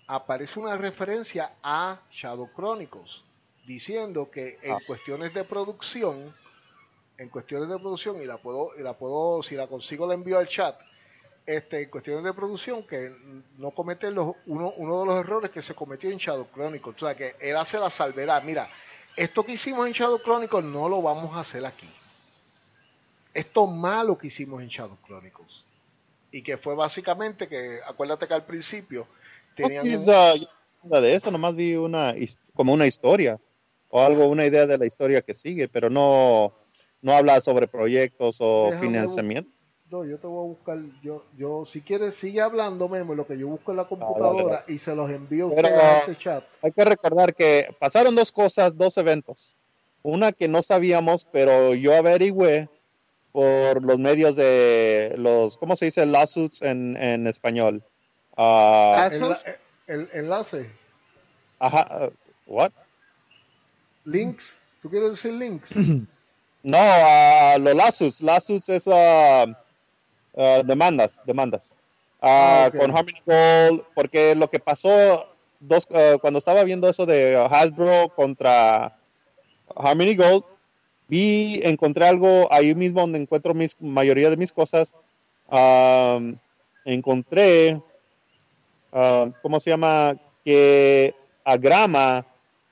Speaker 1: aparece una referencia a Shadow Chronicles, diciendo que en
Speaker 3: Ah.
Speaker 1: cuestiones de producción, en cuestiones de producción, y la puedo, y la puedo, si la consigo la envío al chat, este, en cuestiones de producción, que no cometen los, uno, uno de los errores que se cometió en Shadow Chronicles. O sea, que él hace la salvedad. Mira, esto que hicimos en Shadow Chronicles no lo vamos a hacer aquí. Esto malo que hicimos en Shadow Chronicles. Y que fue básicamente que, acuérdate que al principio tenían... Un-
Speaker 3: de eso, nomás vi una como una historia o algo, una idea de la historia que sigue, pero no, no habla sobre proyectos o
Speaker 1: Déjame
Speaker 3: financiamiento.
Speaker 1: No, yo te voy a buscar, yo, yo, si quieres, sigue hablando, Memo, lo que yo busco en la
Speaker 3: dale,
Speaker 1: computadora y se los envío a
Speaker 3: Pero-
Speaker 1: ustedes a este chat.
Speaker 3: Hay que recordar que pasaron dos cosas, dos eventos. Una que no sabíamos, pero yo averigüé por los medios de los, ¿cómo se dice? Lawsuits en, en español. Ah,
Speaker 2: Ah,
Speaker 1: El, enlace,
Speaker 3: ajá, uh, what?
Speaker 1: links, ¿tú quieres decir links? [clears throat]
Speaker 3: No, ah, los lawsuits, lawsuits es ah, demandas, demandas. Ah,
Speaker 1: ok.
Speaker 3: Con Harmony Gold, porque lo que pasó dos, ah, cuando estaba viendo eso de Hasbro contra Harmony Gold, vi, encontré algo ahí mismo donde encuentro mis mayoría de mis cosas. Am, encontré, ¿cómo se llama? Que a Grama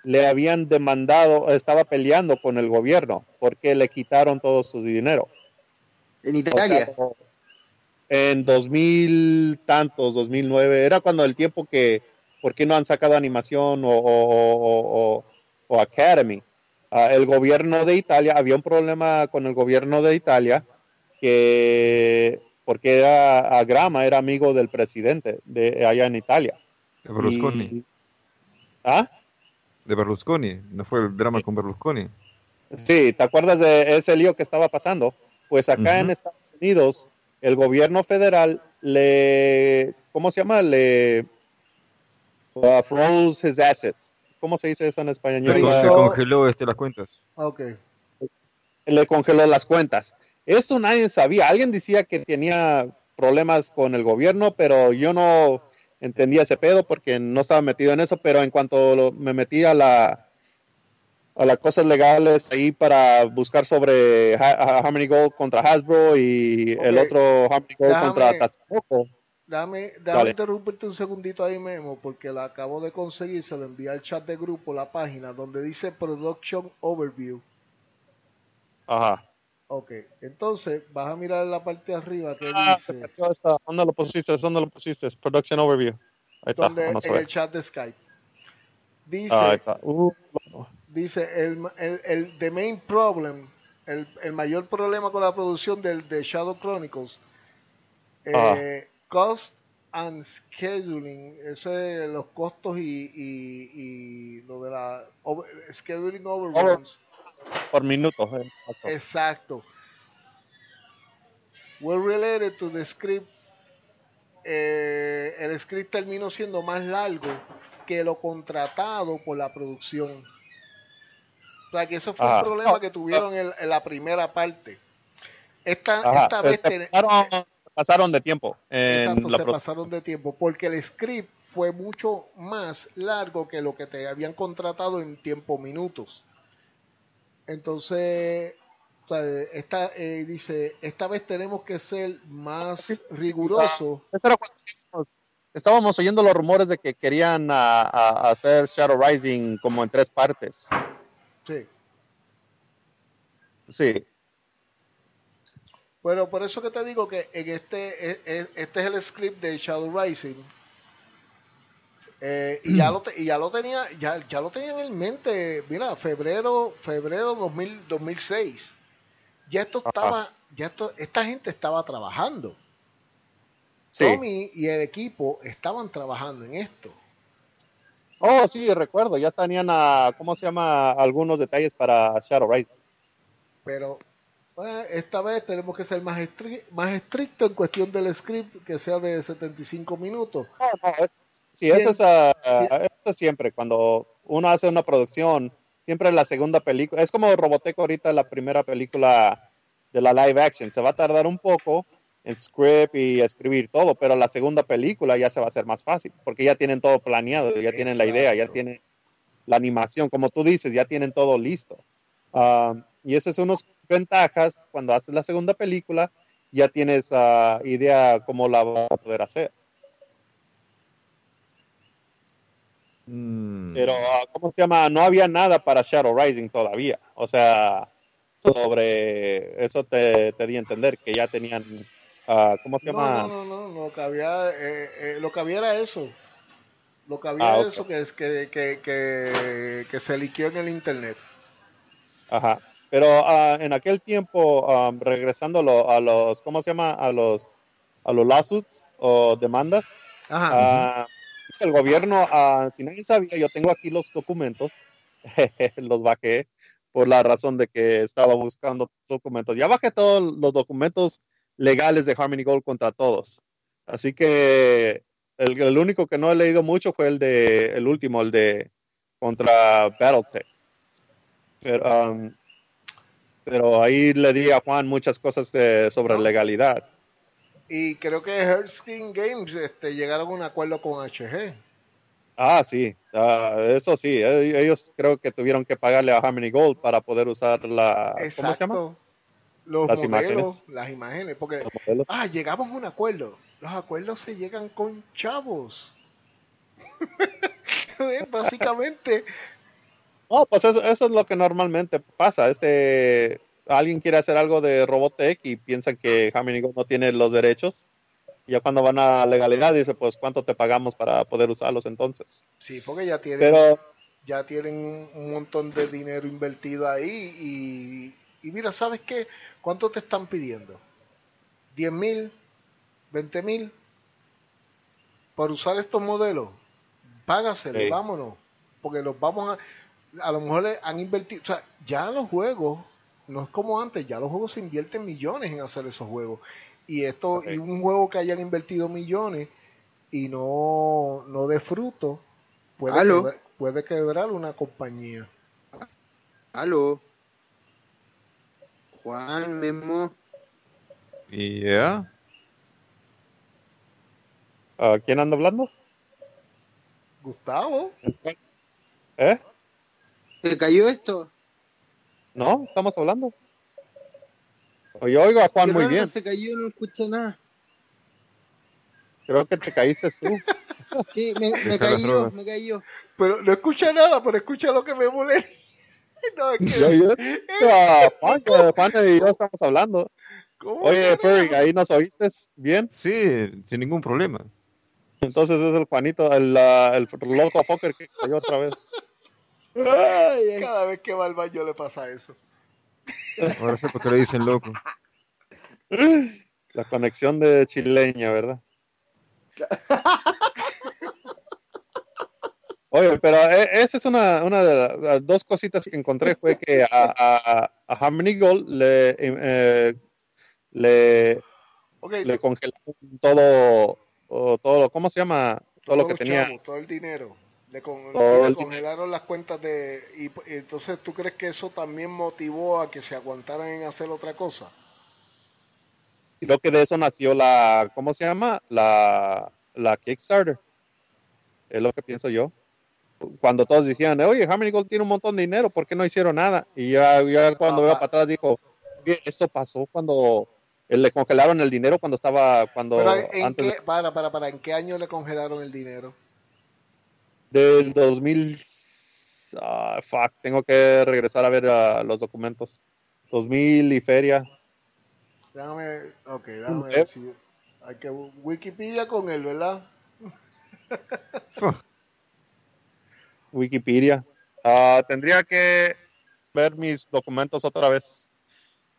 Speaker 3: le habían demandado, estaba peleando con el gobierno porque le quitaron todo su dinero.
Speaker 2: En
Speaker 3: O
Speaker 2: Italia.
Speaker 3: sea, en 2000 tantos, 2009, era cuando el tiempo que, ¿por qué no han sacado animación o, o- o- o- Academy? Ah, el gobierno de Italia, había un problema con el gobierno de Italia que porque era, a Grama era amigo del presidente de allá en Italia.
Speaker 4: De Berlusconi.
Speaker 3: Y- ¿Ah?
Speaker 4: De Berlusconi. ¿No fue el drama con Berlusconi?
Speaker 3: Sí, ¿te acuerdas de ese lío que estaba pasando? Pues acá en Estados Unidos, el gobierno federal le, ¿cómo se llama? Le uh, froze his assets. ¿Cómo se dice eso en español?
Speaker 4: se congeló este, las cuentas.
Speaker 1: Ok.
Speaker 3: Le congeló las cuentas. Esto nadie sabía. Alguien decía que tenía problemas con el gobierno, pero yo no entendía ese pedo porque no estaba metido en eso. Pero en cuanto lo- me metí a la a las cosas legales ahí para buscar sobre Ha- Ha- Harmony Gold contra Hasbro y el otro Harmony Gold contra Tatsunoko.
Speaker 1: Dame, déjame interrumpirte un segundito ahí, Memo, porque la acabo de conseguir. Se lo envié al chat de grupo, la página, donde dice Production Overview.
Speaker 3: Ajá.
Speaker 1: Ok, entonces vas a mirar en la parte de arriba que
Speaker 3: Ah,
Speaker 1: dice,
Speaker 3: esta. ¿Dónde lo pusiste? ¿Dónde lo pusiste? Production Overview. Ahí está.
Speaker 1: donde,
Speaker 3: a
Speaker 1: en el chat de Skype. Dice,
Speaker 3: Ah, ahí está. Uh,
Speaker 1: dice el, el, el the main problem, el, el mayor problema con la producción del, de Shadow Chronicles, eh, cost and scheduling, eso es los costos y, y, y lo de la over- scheduling overruns.
Speaker 3: por minuto. eh, exacto.
Speaker 1: Exacto. Were related to the script. eh, el script terminó siendo más largo que lo contratado por la producción. O sea que eso fue
Speaker 3: Ajá.
Speaker 1: un problema
Speaker 3: No,
Speaker 1: que tuvieron en, en la primera parte. Esta, esta vez
Speaker 3: se
Speaker 1: ten-
Speaker 3: pasaron, pasaron de tiempo.
Speaker 1: Exacto, se pasaron de tiempo porque el script fue mucho más largo que lo que te habían contratado en tiempo minutos. Entonces, o sea, esta, eh, dice, esta vez tenemos que ser más rigurosos.
Speaker 3: Cuando estábamos- Estábamos oyendo los rumores de que querían a- a- hacer Shadow Rising como en tres partes.
Speaker 1: Sí.
Speaker 3: Sí.
Speaker 1: Pero por eso que te digo que en este, e- e- este es el script de Shadow Rising. Eh, y ya lo te- y ya lo tenía ya, ya lo tenían en mente mira febrero febrero 2000, 2006 ya esto
Speaker 3: Ajá.
Speaker 1: estaba ya esto esta gente estaba trabajando
Speaker 3: Sí.
Speaker 1: Tommy y el equipo estaban trabajando en esto
Speaker 3: Oh, sí, recuerdo. Ya tenían a, ¿cómo se llama? Algunos detalles para Shadow Rising.
Speaker 1: pero eh, esta vez tenemos que ser más estri- más estricto en cuestión del script que sea de 75 minutos
Speaker 3: No, no, es- sí, eso es,
Speaker 1: sie-
Speaker 3: eso es siempre. Cuando uno hace una producción, siempre la segunda película, es como Robotech ahorita, la primera película de la live action. Se va a tardar un poco en script y escribir todo, pero la segunda película ya se va a hacer más fácil, porque ya tienen todo planeado, ya tienen la idea, ya tienen la animación, como tú dices, ya tienen todo listo. Ah, y esas son unas ventajas cuando haces la segunda película, ya tienes ah, idea cómo la vas a poder hacer.
Speaker 4: Mm.
Speaker 3: Pero, ah, ¿cómo se llama? No había nada para Shadow Rising todavía. O sea, sobre eso te, te di a entender que ya tenían, ah, ¿cómo se
Speaker 1: No,
Speaker 3: llama?
Speaker 1: no, no, no, lo que había, eh, eh, lo que había era eso. Lo que había
Speaker 3: Ah,
Speaker 1: era eso que, es que, que, que, que se liqueó en el internet.
Speaker 3: Ajá. Pero ah, en aquel tiempo, ah, regresando a, lo- a los, ¿cómo se llama? A los, a los lawsuits o demandas,
Speaker 1: Ajá.
Speaker 3: ah, el gobierno, ah, si nadie sabía, yo tengo aquí los documentos, [laughs] los bajé por la razón de que estaba buscando documentos. Ya bajé todos los documentos legales de Harmony Gold contra todos. Así que el, el único que no he leído mucho fue el de el último, el de contra Battletech. Pero, um, pero ahí le di a Juan muchas cosas de- sobre legalidad.
Speaker 1: Y creo que Hearthstone Games este, llegaron a un acuerdo con HG.
Speaker 3: Ah, sí, ah, eso sí, eh, ellos creo que tuvieron que pagarle a Harmony Gold para poder usar la, ¿cómo se llama?
Speaker 1: Los
Speaker 3: Las
Speaker 1: modelos,
Speaker 3: imágenes.
Speaker 1: las imágenes. Porque, ah, llegamos a un acuerdo. Los acuerdos se llegan con chavos. [laughs] Básicamente,
Speaker 3: No, pues eso, eso es lo que normalmente pasa. Este, alguien quiere hacer algo de Robotech y piensan que Gold no tiene los derechos. Y ya cuando van a legalidad dice, pues cuánto te pagamos para poder usarlos entonces.
Speaker 1: sí, porque ya tienen,
Speaker 3: Pero
Speaker 1: ya tienen un montón de dinero invertido ahí y, y mira, ¿sabes qué? ¿Cuánto te están pidiendo? ¿10 mil? 20 mil por usar estos modelos, págaselo,
Speaker 3: Sí.
Speaker 1: vámonos, porque los vamos a, a lo mejor le han invertido, o sea, ya los juegos, no es como antes, ya los juegos se invierten millones en hacer esos juegos, y esto, y un juego que hayan invertido millones y no, no de fruto, puede, quebrar, puede quebrar una compañía.
Speaker 2: Aló. Juan, Memo.
Speaker 4: Y ya.
Speaker 3: Ah, ¿Quién anda hablando?
Speaker 1: Gustavo,
Speaker 3: ¿Eh?
Speaker 2: ¿Se cayó esto?
Speaker 3: No, estamos hablando. Yo oigo a Juan
Speaker 2: Qué
Speaker 3: muy
Speaker 2: raro,
Speaker 3: bien.
Speaker 2: Se cayó, no escuché nada.
Speaker 3: Creo que te caíste tú. [laughs]
Speaker 2: Sí, me, me [laughs] cayó,
Speaker 4: drogas.
Speaker 2: me cayó.
Speaker 1: pero no escucha nada, pero escucha lo que me molesta. [laughs] No, que,
Speaker 3: Yo, yo, ah, Juan, y yo estamos hablando.
Speaker 1: ¿cómo
Speaker 3: Oye,
Speaker 1: no?
Speaker 3: ahí nos oíste bien.
Speaker 4: Sí, sin ningún problema.
Speaker 3: Entonces es el Juanito, el, ah, el loco fucker que cayó otra vez.
Speaker 2: Ay, ay.
Speaker 1: Cada vez que va al baño le pasa eso.
Speaker 4: Ahora sé por qué le dicen loco.
Speaker 3: La conexión de chileña, ¿verdad? [laughs] Oye, pero eh, esa es una, una de las- dos cositas que encontré fue que a, a, a Harmony Gold le, eh, le,
Speaker 1: Ok,
Speaker 3: le congelaron todo, o todo, ¿cómo se llama? Todo lo que tenía.
Speaker 1: chavos, todo el dinero. Le, con- le
Speaker 3: el
Speaker 1: congelaron las cuentas de... Y, y entonces, ¿tú crees que eso también motivó a que se aguantaran en hacer otra cosa?
Speaker 3: Creo que de eso nació la, ¿cómo se llama? La, la Kickstarter. Es lo que pienso yo. Cuando todos decían, oye, Harmony Gold tiene un montón de dinero, ¿por qué no hicieron nada? Y ya, ya cuando veo para atrás dijo, "Oye, esto pasó cuando le congelaron el dinero cuando estaba, cuando
Speaker 1: Pero ¿en
Speaker 3: antes
Speaker 1: qué, para, para, para, ¿en qué año le congelaron el dinero?
Speaker 3: del 2000, ah, fuck, tengo que regresar a ver ah, los documentos. 2000 y feria.
Speaker 1: Déjame, ok, déjame
Speaker 3: ¿Eh?
Speaker 1: ver si... Hay que Wikipedia con él, ¿verdad? [laughs]
Speaker 3: Wikipedia. Ah, tendría que ver mis documentos otra vez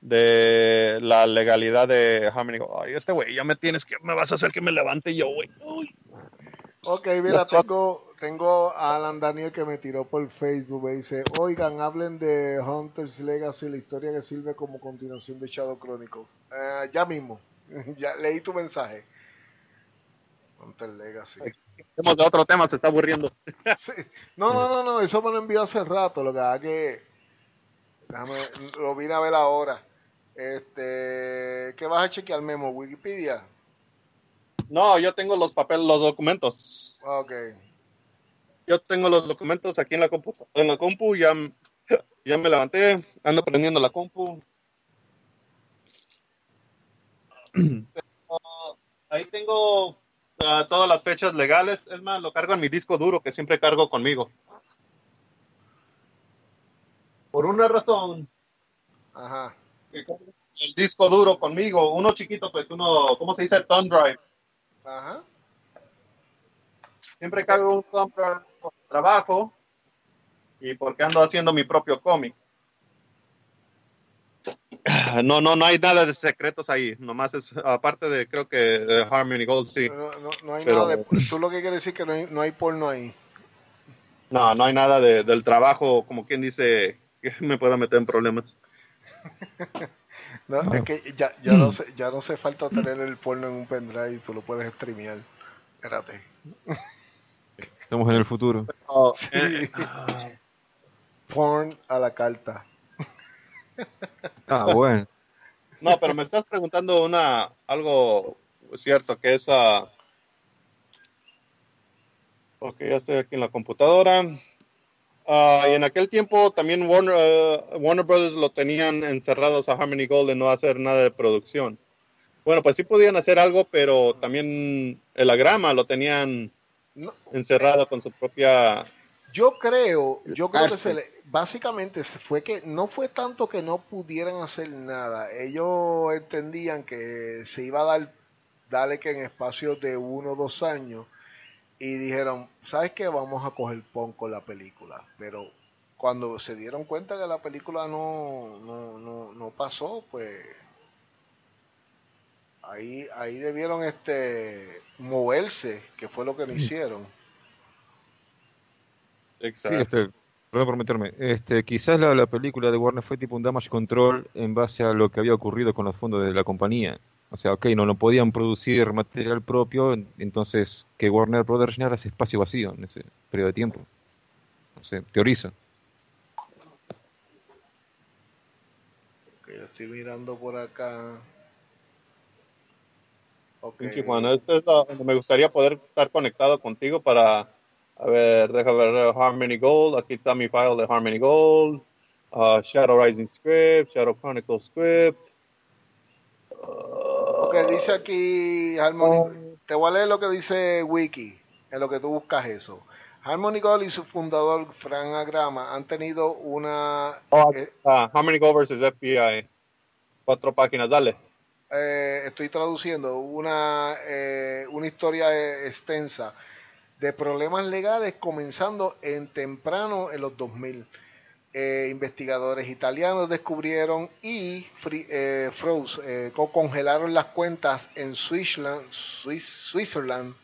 Speaker 3: de la legalidad de. Gold. Ay, este güey, ya me tienes que, me vas a hacer que me levante yo, güey.
Speaker 1: Ok, mira, tengo, tengo a Alan Daniel que me tiró por Facebook. Me dice, oigan, hablen de Hunter's Legacy, la historia que sirve como continuación de Shadow Chronicles. Eh, ya mismo, [laughs] ya leí tu mensaje. Hunter's Legacy.
Speaker 3: Tenemos de otro tema, se está aburriendo. [laughs]
Speaker 1: Sí. No, no, no, no, eso me lo envió hace rato. Lo que haga que. Déjame, lo vine a ver ahora. Este. ¿Qué vas a chequear, Memo? ¿Wikipedia?
Speaker 3: No, yo tengo los papeles, los documentos.
Speaker 1: Ok.
Speaker 3: Yo tengo los documentos aquí en la compu. En la compu ya, ya me levanté, ando prendiendo la compu. Pero, [clears throat] ahí tengo ah, todas las fechas legales. Es más, lo cargo en mi disco duro que siempre cargo conmigo. Por una razón,
Speaker 1: Ajá.
Speaker 3: que cargo el disco duro conmigo, uno chiquito, pues uno, ¿cómo se dice? Thumb drive.
Speaker 1: Ajá.
Speaker 3: Siempre cargo un thumb drive por trabajo y porque ando haciendo mi propio cómic. [clears throat] No, no, no hay nada de secretos ahí. Nomás es, aparte de, creo que de Harmony Gold, sí.
Speaker 1: No, no, no hay
Speaker 3: Pero-
Speaker 1: nada de. Tú lo que quieres decir que no hay, no hay porno ahí.
Speaker 3: No, no hay nada de- del trabajo, como quien dice, que me pueda meter en problemas. [laughs]
Speaker 1: No, es que ya, ya, no se, ya no hace falta tener el porno en un pendrive y tú lo puedes streamear. Espérate.
Speaker 4: Estamos en el futuro. [laughs]
Speaker 1: Sí.
Speaker 3: eh,
Speaker 1: Porn a la carta. [laughs]
Speaker 4: Ah, bueno.
Speaker 3: No, pero me estás preguntando una algo cierto que es ah, Ok, ya estoy aquí en la computadora. Ah, y en aquel tiempo también Warner, eh, Warner Brothers lo tenían encerrados a Harmony Gold de no hacer nada de producción. Bueno, pues sí podían hacer algo, pero también el agrama lo tenían
Speaker 1: No,
Speaker 3: encerrado con su propia...
Speaker 1: Yo creo, yo creo que se le, básicamente se fue que no fue tanto que no pudieran hacer nada. Ellos entendían que se iba a dar, darle que en espacios de uno o dos años y dijeron, ¿sabes qué? Vamos a coger pon con la película. Pero cuando se dieron cuenta que la película no, no, no, no pasó, pues ahí, ahí debieron este moverse, que fue lo que no hicieron.
Speaker 4: Sí, este, perdón por meterme. Este, quizás la, la película de Warner fue tipo un damage control en base a lo que había ocurrido con los fondos de la compañía. O sea, ok, no, no podían producir material propio, entonces que Warner Brothers llenara ese espacio vacío en ese periodo de tiempo. No sé, teorizo.
Speaker 1: Yo estoy mirando por acá. Ok.
Speaker 3: Pinche Juan, esto es lo- donde me gustaría poder estar conectado contigo para, a ver, deja ver eh, Harmony Gold, aquí está mi file de Harmony Gold, uh, Shadow Rising Script, Shadow Chronicle Script.
Speaker 1: Ok, dice aquí Harmony. Te voy a leer lo que dice Wiki, en lo que tú buscas eso. Harmony Gold y su fundador, Frank Agrama, han tenido una.
Speaker 3: Oh,
Speaker 1: eh,
Speaker 3: ah, Harmony Gold versus FBI. Cuatro páginas, dale.
Speaker 1: eh, estoy traduciendo una, eh, una historia eh, extensa de problemas legales comenzando en temprano en los 2000. Eh, investigadores italianos descubrieron y eh, froze, eh, co- congelaron las cuentas en Switzerland, Swiss- Switzerland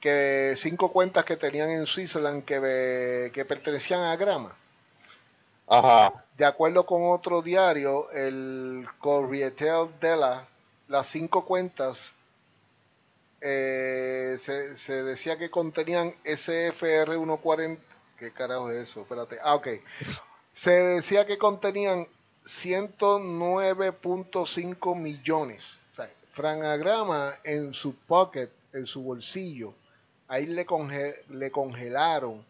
Speaker 1: que cinco cuentas que tenían en Switzerland que, que pertenecían a Grama.
Speaker 3: Ajá.
Speaker 1: De acuerdo con otro diario, el Corriere della, las cinco cuentas eh, se, decía que contenían SFR 140. ¿Qué carajo es eso? Espérate. Ah, ok. Se decía que contenían 109.5 millones. O sea, franagrama en su pocket, en su bolsillo, ahí le congelaron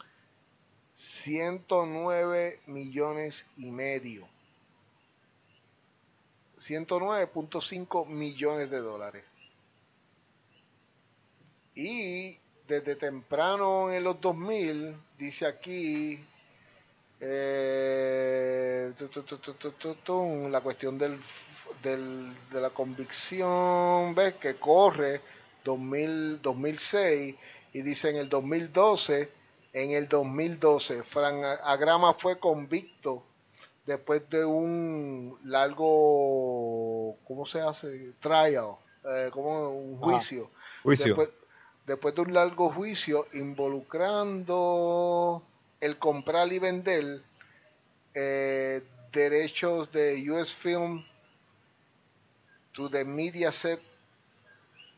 Speaker 1: 109 millones y medio. 109.5 millones de dólares. Y desde temprano en los 2000, dice aquí, eh, tu, tu, tu, la cuestión del, del- de la convicción, ves que corre 2000, 2006 y dice en el 2012, en el 2012, Fran Agrama fue convicto después de un largo, ¿cómo se hace? Trial, eh, como un juicio.
Speaker 4: Juicio.
Speaker 1: Después, después de un largo juicio involucrando el comprar y vender eh, derechos de US Film to the Mediaset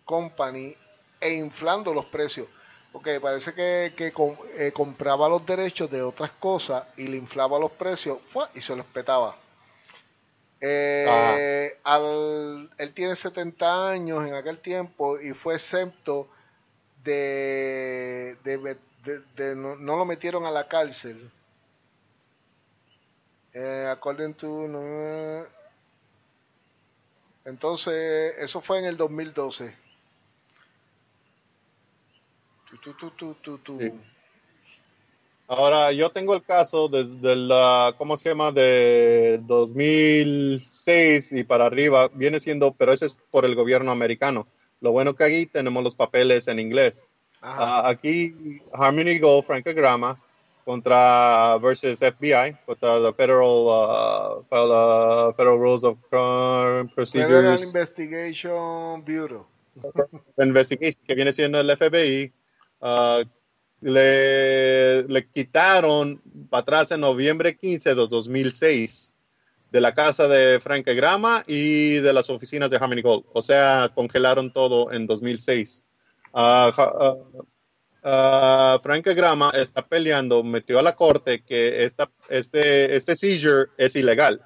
Speaker 1: Company e inflando los precios. Porque parece que, que com- eh, compraba los derechos de otras cosas y le inflaba los precios ¡fua! y se los petaba. Eh, al- él tiene 70 años en aquel tiempo y fue excepto de, de, de- no, no lo metieron a la cárcel. Eh, according to, no, entonces, eso fue en el 2012. Tu, tu, tu, tu, tu, tu.
Speaker 3: Sí. Ahora, yo tengo el caso desde la, ¿cómo se llama? De 2006 y para arriba, viene siendo, pero eso es por el gobierno americano. Lo bueno que aquí tenemos los papeles en inglés. Ah, aquí, Harmony Gold, Francogram contra versus FBI, contra the Federal, uh, Federal, Federal Rules of Crime
Speaker 1: Federal
Speaker 3: Procedures
Speaker 1: Investigation Bureau. [laughs]
Speaker 3: Investigation, que viene siendo el FBI, ah, le, le quitaron para atrás en noviembre 15 de 2006 de la casa de Frank Grama y de las oficinas de Harmony Gold. O sea, congelaron todo en 2006. Ah, ja- ah, ah, Frank Grama está peleando, metió a la corte que esta, este, este seizure es ilegal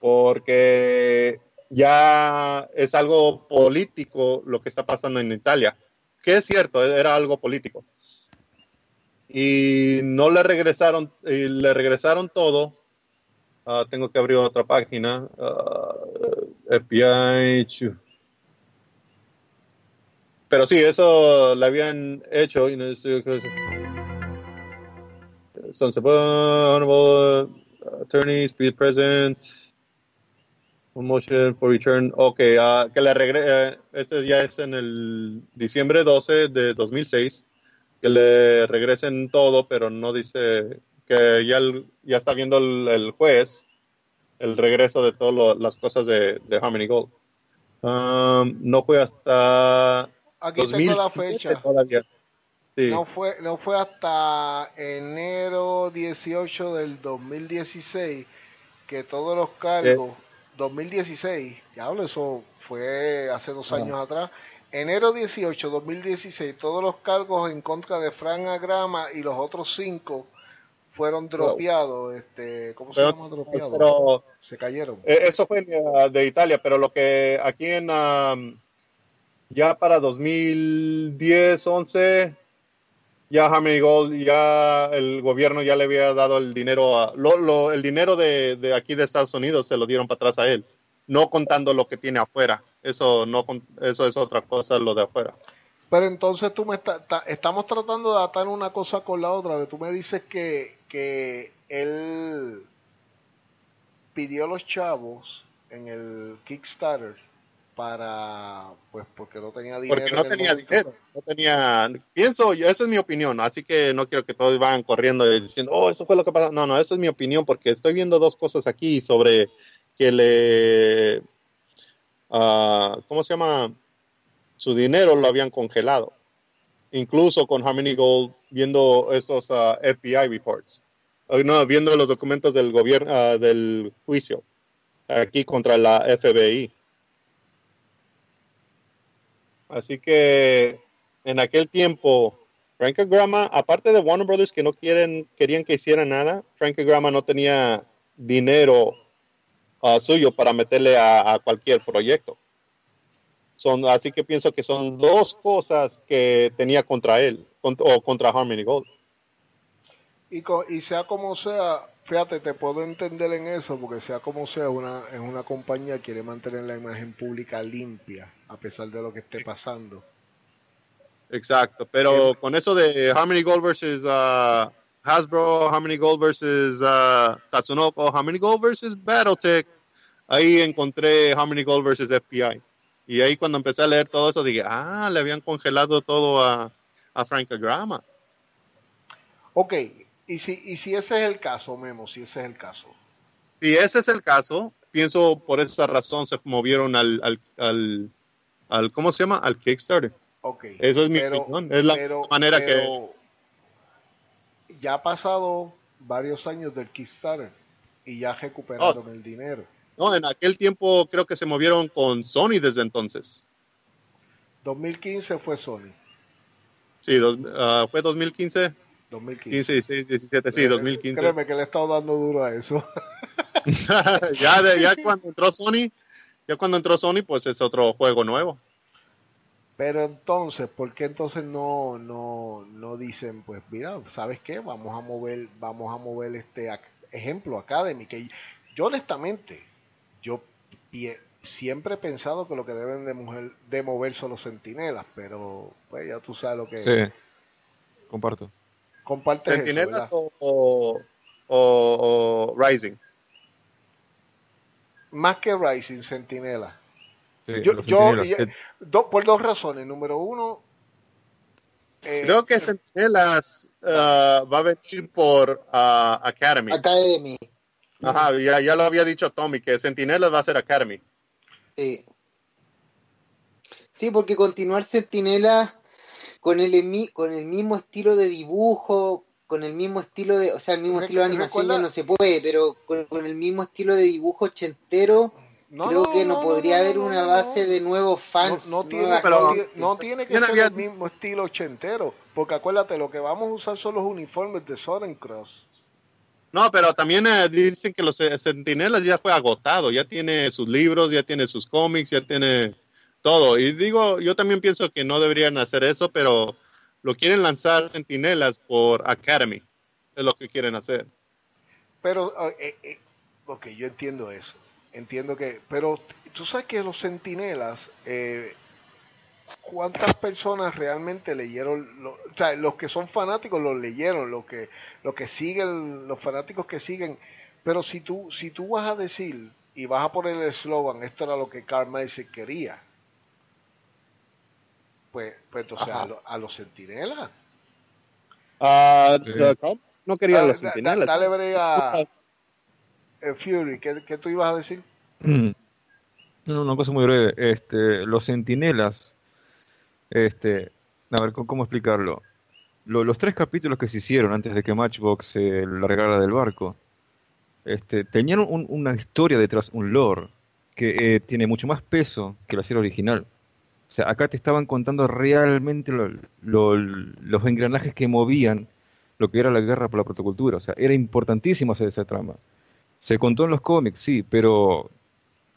Speaker 3: porque ya es algo político lo que está pasando en Italia, que es cierto, era algo político. Y no le regresaron, y le regresaron todo. Ah, tengo que abrir otra página. Ah, FBI. chu. Pero sí, eso le habían hecho. y no sé qué es. Sunset Honorable Attorneys, be present. Un motion for return. Ok, ah, que le regrese. este ya es en el diciembre 12 de 2006. Que le regresen todo, pero no dice que ya, el- ya está viendo el, el juez el regreso de todas las cosas de, de Harmony Gold. Um, no fue hasta
Speaker 1: Aquí tengo la fecha.
Speaker 3: todavía. Sí.
Speaker 1: No fue, no fue hasta enero 18 del 2016 que todos los cargos, 2016, ya hablo, eso fue hace dos años atrás, enero 18, 2016, todos los cargos en contra de Frank Agrama y los otros cinco fueron dropeados, este, ¿cómo se llama dropeados?
Speaker 3: pero-
Speaker 1: se cayeron.
Speaker 3: Eh, Eso fue de Italia, pero lo que aquí en um, ya para 2010, 11, ya Harmony Gold, ya el gobierno ya le había dado el dinero, a, lo, lo- el dinero de, de aquí de Estados Unidos se lo dieron para atrás a él, no contando lo que tiene afuera. Eso no, eso es otra cosa, lo de afuera.
Speaker 1: Pero entonces tú me está- ta- estamos tratando de atar una cosa con la otra, que tú me dices que, que él pidió a los chavos en el Kickstarter para, pues porque no tenía dinero.
Speaker 3: Porque no tenía
Speaker 1: momento.
Speaker 3: dinero, no tenía, pienso, yo- esa es mi opinión, así que no quiero que todos vayan corriendo y diciendo, oh, eso fue lo que pasó. No, no, eso es mi opinión, porque estoy viendo dos cosas aquí sobre que le, ah, ¿cómo se llama? Su dinero lo habían congelado. Incluso con Harmony Gold, viendo estos ah, FBI reports, Ah, no, viendo los documentos del gobierno, ah, del juicio, aquí contra la FBI. Así que en aquel tiempo, Frank Grama, aparte de Warner Brothers que no quieren, querían que hiciera nada, Frank Grama no tenía dinero suyo para meterle a, a cualquier proyecto. Son, así que pienso que son dos cosas que tenía contra él con- o contra Harmony Gold.
Speaker 1: Y, co- y sea como sea, fíjate, te puedo entender en eso, porque sea como sea, una, es una compañía que quiere mantener la imagen pública limpia, a pesar de lo que esté pasando.
Speaker 3: Exacto, pero con eso de Harmony Gold versus uh, Hasbro, Harmony Gold versus uh, Tatsunoko, Harmony Gold versus Battletech, ahí encontré Harmony Gold versus FBI. Y ahí cuando empecé a leer todo eso dije, ah, le habían congelado todo a, a Frank Grama.
Speaker 1: Ok, y si, y si ese es el caso, Memo, si ese es el caso.
Speaker 3: Si ese es el caso, pienso por esa razón se movieron al, al, al, al ¿cómo se llama? Al Kickstarter.
Speaker 1: Ok.
Speaker 3: Eso es mi
Speaker 1: pero-
Speaker 3: opinión. Es la
Speaker 1: pero-
Speaker 3: manera que...
Speaker 1: Ya ha pasado varios años del Kickstarter y ya recuperaron
Speaker 3: Oh.
Speaker 1: el dinero.
Speaker 3: No, en aquel tiempo creo que se movieron con Sony desde entonces.
Speaker 1: 2015 fue Sony.
Speaker 3: Sí, dos- ah, fue 2015,
Speaker 1: 2015.
Speaker 3: 15, 16, 17, sí,
Speaker 1: Eh,
Speaker 3: 2015.
Speaker 1: Créeme que le he estado dando duro a eso. [laughs]
Speaker 3: ya, de- ya cuando entró Sony, ya cuando entró Sony, pues es otro juego nuevo.
Speaker 1: Pero entonces, ¿por qué entonces no, no, no dicen, pues mira, ¿sabes qué? Vamos a mover, vamos a mover este ejemplo Academy, que yo honestamente, yo siempre he pensado que lo que deben de, mujer- de mover son los sentinelas, pero pues ya tú sabes lo que
Speaker 4: Sí, comparto.
Speaker 1: compartes eso,
Speaker 3: Centinelas o, o, o- o Rising.
Speaker 1: Más que Rising, Sentinela.
Speaker 4: Sí,
Speaker 1: Yo, yo-
Speaker 4: centinelas.
Speaker 1: y- do- por dos razones. Número uno, eh,
Speaker 3: Creo que Centinelas ah, va a venir por ah, Academy.
Speaker 2: Academy.
Speaker 3: Ajá, ya, ya lo había dicho Tommy, que Centinelas va a ser Academy.
Speaker 2: Sí. Sí, porque continuar Centinela con el, con el mismo estilo de dibujo, con el mismo estilo de, o sea, el mismo estilo de animación
Speaker 1: recuerda-
Speaker 2: ya no se puede, pero con, con el mismo estilo de dibujo ochentero,
Speaker 1: no,
Speaker 2: creo
Speaker 1: no,
Speaker 2: que no,
Speaker 1: no,
Speaker 2: podría
Speaker 1: no,
Speaker 2: haber
Speaker 1: no,
Speaker 2: una base
Speaker 1: no.
Speaker 2: de nuevos fans.
Speaker 1: No, no tiene,
Speaker 2: nuevas
Speaker 3: pero-
Speaker 1: no tiene- que ser
Speaker 3: había
Speaker 1: el mismo estilo ochentero, porque acuérdate, lo que vamos a usar son los uniformes de Southern Cross.
Speaker 3: No, pero también eh, dicen que los eh, Centinelas ya fue agotado, ya tiene sus libros, ya tiene sus cómics, ya tiene todo. Y digo, yo también pienso que no deberían hacer eso, pero lo quieren lanzar Centinelas por Academy, es lo que quieren hacer.
Speaker 1: Pero, eh, eh, ok, yo entiendo eso. Entiendo que, pero tú sabes que los centinelas, eh, ¿cuántas personas realmente leyeron? lo- o sea, los que son fanáticos los leyeron, los que, los que siguen, los fanáticos que siguen. Pero si tú, si tú vas a decir y vas a poner el eslogan, esto era lo que Karl Marx quería, pues, pues entonces
Speaker 3: Ajá.
Speaker 1: a, lo- a los.
Speaker 3: Ah,
Speaker 4: Sí.
Speaker 3: the Cubs no querían
Speaker 1: Ah,
Speaker 3: los
Speaker 1: da- da-
Speaker 3: Centinelas.
Speaker 1: dale brega, [laughs] eh, Fury, ¿qué, qué tú ibas a decir?
Speaker 4: Mm. No, una cosa muy breve. Este, los sentinelas, este, a ver, ¿cómo, explicarlo? los tres capítulos que se hicieron antes de que Matchbox se largara del barco, este, tenían una historia detrás, un lore, que eh, tiene mucho más peso que la serie original. O sea, acá te estaban contando realmente los engranajes que movían lo que era la guerra por la protocultura. O sea, era importantísimo hacer esa trama. Se contó en los cómics, sí, pero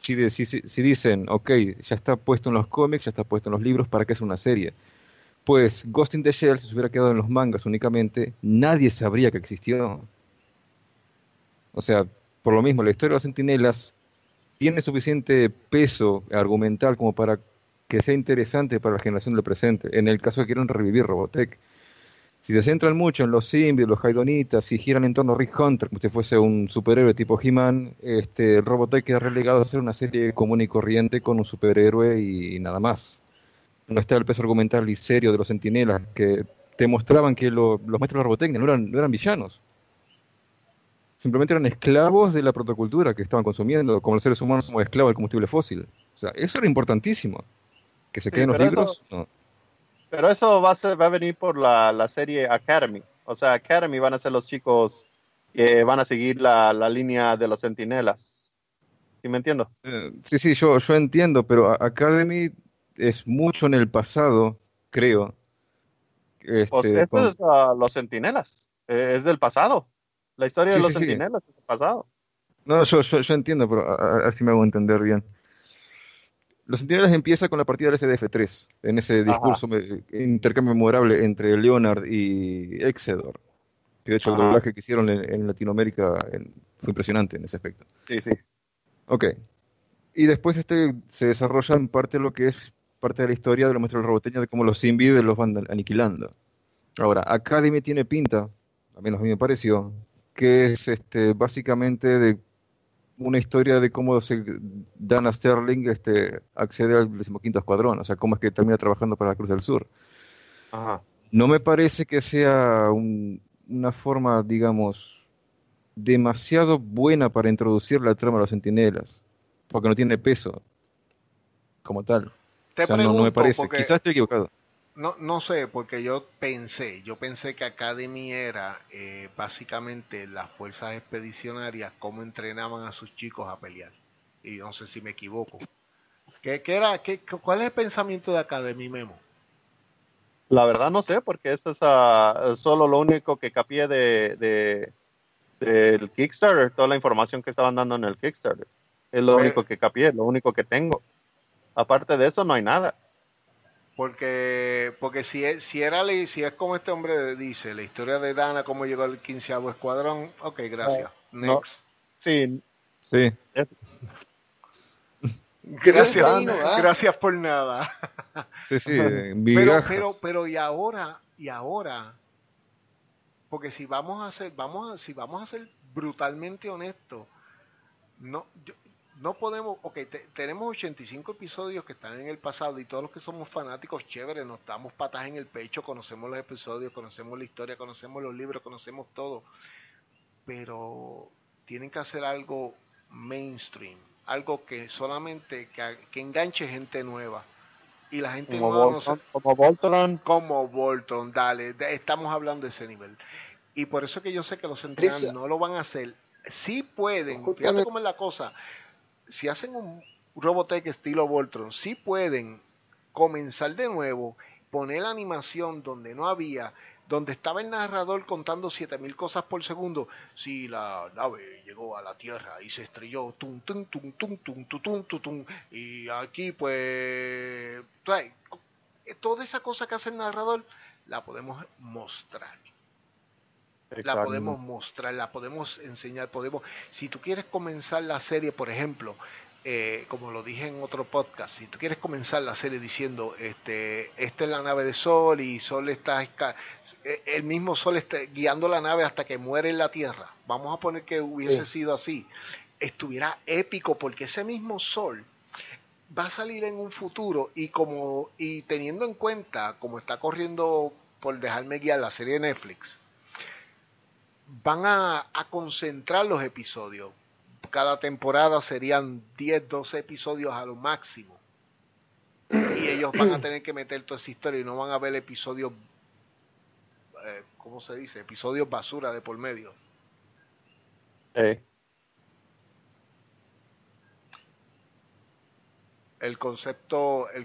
Speaker 4: si, si, dicen, ok, ya está puesto en los cómics, ya está puesto en los libros, ¿para qué es una serie? Pues Ghost in the Shell, si se hubiera quedado en los mangas únicamente, nadie sabría que existió. O sea, por lo mismo, la historia de los sentinelas tiene suficiente peso argumental como para que sea interesante para la generación del presente, en el caso que quieran revivir Robotech. Si se centran mucho en los Simbi, los Haidonitas, y giran en torno a Rick Hunter como si fuese un superhéroe tipo He-Man, este, Robotech queda relegado a ser una serie común y corriente con un superhéroe y, nada más. No está el peso argumental y serio de los sentinelas, que te mostraban que los maestros de Robotech no eran, no eran villanos. Simplemente eran esclavos de la protocultura que estaban consumiendo, como los seres humanos somos esclavos del combustible fósil. O sea, eso era importantísimo que se queden los libros.
Speaker 3: Pero eso va a, ser, va a venir por la, serie Academy. O sea, Academy van a ser los chicos que van a seguir la, línea de los sentinelas. ¿Sí me entiendo?
Speaker 4: Eh, sí, sí, yo, yo entiendo, pero Academy es mucho en el pasado, creo.
Speaker 3: Este, pues esto es uh, los sentinelas. Eh, es del pasado. La historia de los sentinelas es del pasado.
Speaker 4: No, yo, yo, yo entiendo, pero así me hago entender bien. Los Centinelas empieza con la partida del SDF-3, en ese discurso intercambio memorable entre Leonard y Exedor. Que de hecho el doblaje que hicieron en, Latinoamérica fue impresionante en ese aspecto.
Speaker 3: Sí, sí.
Speaker 4: Ok. Y después este se desarrolla en parte lo que es parte de la historia de los maestros roboteños de cómo los invides los van aniquilando. Ahora, Academy tiene pinta, al menos a mí me pareció, que es este básicamente de una historia de cómo se, Dana Sterling este, accede al decimoquinto escuadrón, o sea, cómo es que termina trabajando para la Cruz del Sur. No me parece que sea una forma, digamos, demasiado buena para introducir la trama de los sentinelas, porque no tiene peso como tal. no, me parece. Quizás estoy equivocado.
Speaker 1: No, no sé, porque yo pensé, yo pensé que Academy era eh, básicamente las fuerzas expedicionarias, cómo entrenaban a sus chicos a pelear. Y no sé si me equivoco. ¿Qué, qué era, qué, ¿Cuál es el pensamiento de Academy Memo?
Speaker 3: La verdad no sé, porque eso es uh, solo lo único que capié de, de, del Kickstarter, toda la información que estaban dando en el Kickstarter. Es lo único que capié, lo único que tengo. Aparte de eso no hay nada.
Speaker 1: Porque, porque si, es, si, era, si es como este hombre dice, la historia de Dana, cómo llegó al quinceavo escuadrón, ok, gracias. Next.
Speaker 3: Sí.
Speaker 4: Sí. [laughs]
Speaker 1: Gracias, gracias por nada. [laughs]
Speaker 4: Sí, sí,
Speaker 1: pero, pero, pero y ahora, y ahora, porque si vamos a ser, vamos a, si vamos a ser brutalmente honestos, no, yo, no podemos, ok, tenemos 85 episodios que están en el pasado y todos los que somos fanáticos chéveres nos damos patas en el pecho, conocemos los episodios, conocemos la historia, conocemos los libros, conocemos todo, pero tienen que hacer algo mainstream, algo que solamente que, enganche gente nueva. Y la gente
Speaker 3: como nueva como Voltron.
Speaker 1: Como Voltron, dale, estamos hablando de ese nivel. Y por eso que yo sé que los entrenadores no lo van a hacer. Sí pueden, fíjate cómo es la cosa si hacen un Robotech estilo Voltron, sí pueden comenzar de nuevo, poner animación donde no había, donde estaba el narrador contando 7000 cosas por segundo. Si la nave llegó a la Tierra y se estrelló, tum, tum, tum, tum, tum, tum, tum, tum, y aquí pues, toda esa cosa que hace el narrador la podemos mostrar. La podemos mostrar, la podemos enseñar, podemos, si tú quieres comenzar la serie, por ejemplo, eh, como lo dije en otro podcast, si tú quieres comenzar la serie diciendo, este, esta es la nave de Sol y Sol está, eh, el mismo Sol está guiando la nave hasta que muere en la Tierra, vamos a poner que hubiese sido así, estuviera épico porque ese mismo Sol va a salir en un futuro y como y teniendo en cuenta como está corriendo por dejarme guiar la serie de Netflix van a, concentrar los episodios. cada temporada serían 10, 12 episodios a lo máximo. Y ellos van a [clears throat] tener que meter toda esa historia y no van a ver episodios, eh, ¿cómo se dice? Episodios basura de por medio.
Speaker 3: Eh,
Speaker 1: El concepto... El,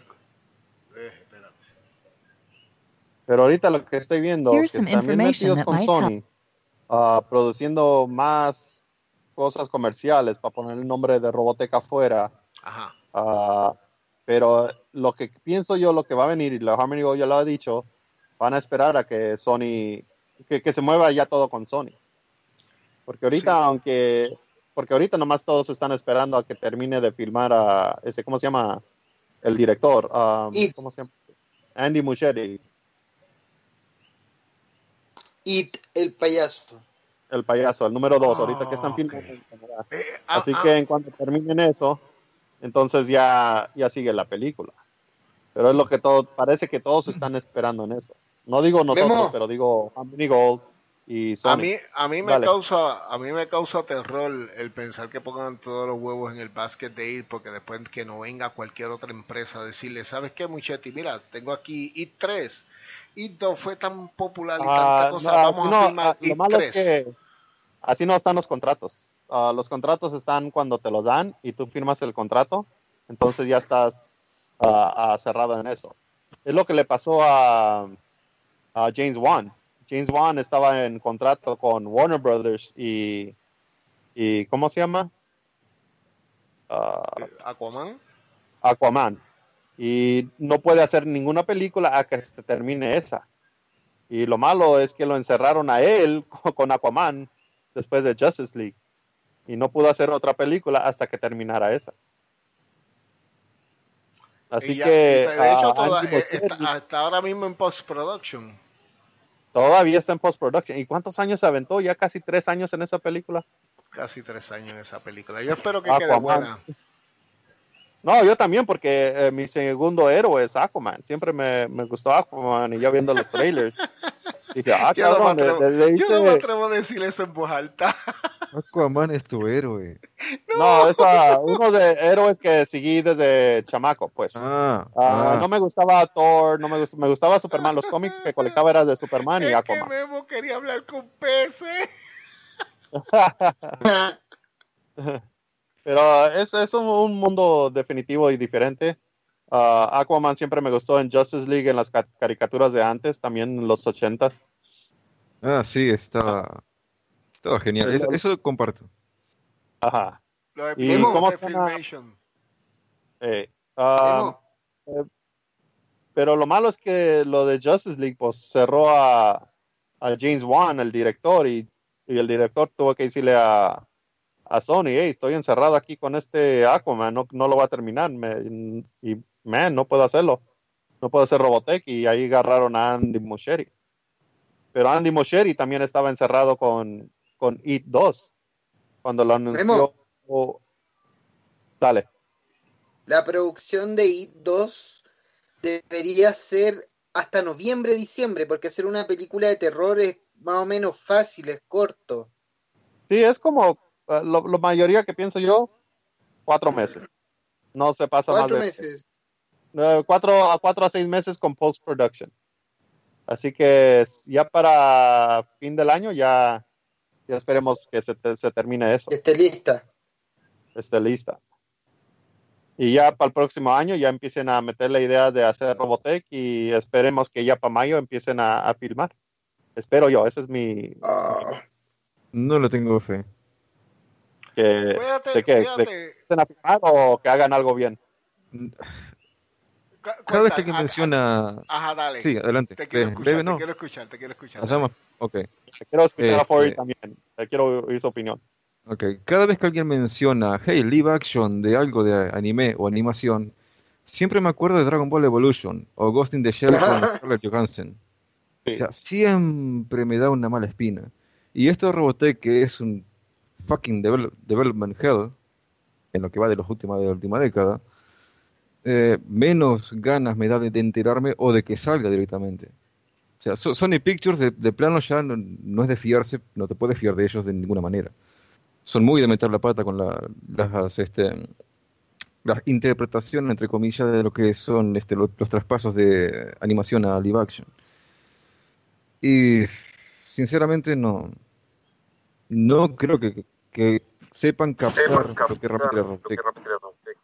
Speaker 1: eh, espérate.
Speaker 3: Pero ahorita lo que estoy viendo, que
Speaker 5: Here's some
Speaker 3: están bien metidos con Sony, ah, produciendo más cosas comerciales para poner el nombre de Robotech afuera.
Speaker 1: Ajá.
Speaker 3: Ah, pero lo que pienso yo, lo que va a venir, y la Harmony Go ya lo ha dicho, van a esperar a que Sony, que, que se mueva ya todo con Sony. Porque ahorita,
Speaker 1: Sí.
Speaker 3: aunque, porque ahorita nomás todos están esperando a que termine de filmar a ese, ¿cómo se llama? El director, um,
Speaker 2: Y-
Speaker 3: ¿cómo se llama? Andy Muschietti,
Speaker 2: It, el payaso.
Speaker 3: el payaso, el número dos, ahorita que están
Speaker 1: Oh,
Speaker 3: filmando.
Speaker 1: Eh, ah,
Speaker 3: Así
Speaker 1: ah,
Speaker 3: que en cuanto terminen eso, entonces ya, ya sigue la película. Pero es lo que todo, parece que todos están [clears throat] esperando en eso. No digo nosotros,
Speaker 2: Memo.
Speaker 3: pero digo Harmony Gold y Sony.
Speaker 1: A mí, a mí me
Speaker 3: Dale.
Speaker 1: causa, a mí me causa terror el pensar que pongan todos los huevos en el basket de IT, porque después que no venga cualquier otra empresa a decirle, ¿sabes qué, Muchetti? Mira, tengo aquí IT 3. IT 2 fue tan popular y
Speaker 3: Ah,
Speaker 1: tanta cosa,
Speaker 3: no,
Speaker 1: vamos a
Speaker 3: no, lo malo
Speaker 1: 3.
Speaker 3: es que así no están los contratos. Ah, los contratos están cuando te los dan y tú firmas el contrato, entonces ya estás ah, cerrado en eso. Es lo que le pasó a, a James Wan. James Wan estaba en contrato con Warner Brothers y, y ¿cómo se llama?
Speaker 1: Eh, Aquaman.
Speaker 3: Aquaman. Y no puede hacer ninguna película a que se termine esa. Y lo malo es que lo encerraron a él [laughs] con Aquaman después de Justice League. Y no pudo hacer otra película hasta que terminara esa. Así
Speaker 1: ya-
Speaker 3: que
Speaker 1: de hecho, toda-
Speaker 3: Muschietti
Speaker 1: está, está ahora mismo en post-production.
Speaker 3: todavía está en post-production. ¿Y cuántos años se aventó? Ya casi tres años en esa película.
Speaker 1: Casi tres años en esa película. Yo espero que
Speaker 3: Aquaman.
Speaker 1: quede buena.
Speaker 3: No, yo también, porque eh, mi segundo héroe es Aquaman. Siempre me, me gustó Aquaman y yo viendo los trailers. Dije, ah,
Speaker 1: Yo no, me
Speaker 3: cabrón, de- de-
Speaker 1: yo no me atrevo a decir eso en voz alta. [laughs]
Speaker 4: Aquaman es tu héroe. [laughs]
Speaker 3: No, es ah, uno de héroes que seguí desde chamaco, pues.
Speaker 4: Ah,
Speaker 3: Ah,
Speaker 4: ah.
Speaker 3: no me gustaba Thor, no me, gust- me gustaba Superman. Los cómics que colectaba eran de Superman y
Speaker 1: Es que
Speaker 3: Aquaman.
Speaker 1: Memo quería hablar con peces. [laughs]
Speaker 3: Pero es, es un, un mundo definitivo y diferente. Ah, Aquaman siempre me gustó en Justice League, en las ca- caricaturas de antes, también en los ochentas.
Speaker 4: Ah, sí, estaba, estaba genial. Eso, eso comparto.
Speaker 3: Ajá.
Speaker 1: Los
Speaker 3: ¿Y
Speaker 1: episodios
Speaker 3: cómo
Speaker 1: de? Filmation.
Speaker 3: Eh, ah,
Speaker 2: Memo,
Speaker 3: pero lo malo es que lo de Justice League pues cerró a, a James Wan, el director, y, y el director tuvo que decirle a, a Sony, hey, estoy encerrado aquí con este Aquaman, no, no lo va a terminar, me- y man, no puedo hacerlo, no puedo hacer Robotech, y ahí agarraron a Andy Muschietti. Pero Andy Muschietti también estaba encerrado con, con It 2, cuando lo anunció. oh, dale.
Speaker 2: la producción de IT 2 debería ser hasta noviembre, diciembre, porque hacer una película de terror es más o menos fácil, es corto.
Speaker 3: Sí, es como lo, lo mayoría que pienso yo, cuatro meses. No se pasa
Speaker 2: Cuatro
Speaker 3: más de
Speaker 2: meses.
Speaker 3: eh, cuatro a cuatro a seis meses con post production. Así que ya para fin del año ya, ya esperemos que se, te- se termine eso,
Speaker 2: Esté lista.
Speaker 3: esté lista. Y ya para el próximo año ya empiecen a meter la idea de hacer Robotech y esperemos que ya para mayo empiecen a, a filmar. Espero yo, ese es mi...
Speaker 2: Ah,
Speaker 4: No le tengo fe.
Speaker 3: Que,
Speaker 1: Fíjate,
Speaker 3: ¿De qué? ¿De
Speaker 1: fíjate.
Speaker 3: que empiecen a filmar o que hagan algo bien?
Speaker 1: cu-
Speaker 4: Cada vez que menciona...
Speaker 1: Ajá, dale.
Speaker 4: Sí, adelante.
Speaker 1: Te quiero
Speaker 4: Eh,
Speaker 1: escuchar,
Speaker 4: breve,
Speaker 1: te
Speaker 4: no.
Speaker 1: quiero escuchar, te quiero escuchar.
Speaker 4: Hacemos- Ok.
Speaker 3: Te quiero escuchar a
Speaker 4: Este-
Speaker 3: Fori también. Te quiero oír su opinión.
Speaker 4: Ok, cada vez que alguien menciona, hey, live action de algo de anime o animación, siempre me acuerdo de Dragon Ball Evolution o Ghost in the Shell con [laughs] Scarlett Johansson.
Speaker 3: Sí.
Speaker 4: O sea, siempre me da una mala espina. Y esto de Robotech, que es un fucking devel- development hell, en lo que va de, los última, de la última década, eh, menos ganas me da de, enterarme o de que salga directamente. O sea, So- Sony Pictures de, plano ya no, es de fiarse, no te puedes fiar de ellos de ninguna manera. son muy de meter la pata con este, las interpretaciones, entre comillas, de lo que son este, los, los traspasos de animación a live action. Y sinceramente no, no creo que, que sepan captar lo que realmente era Robotech.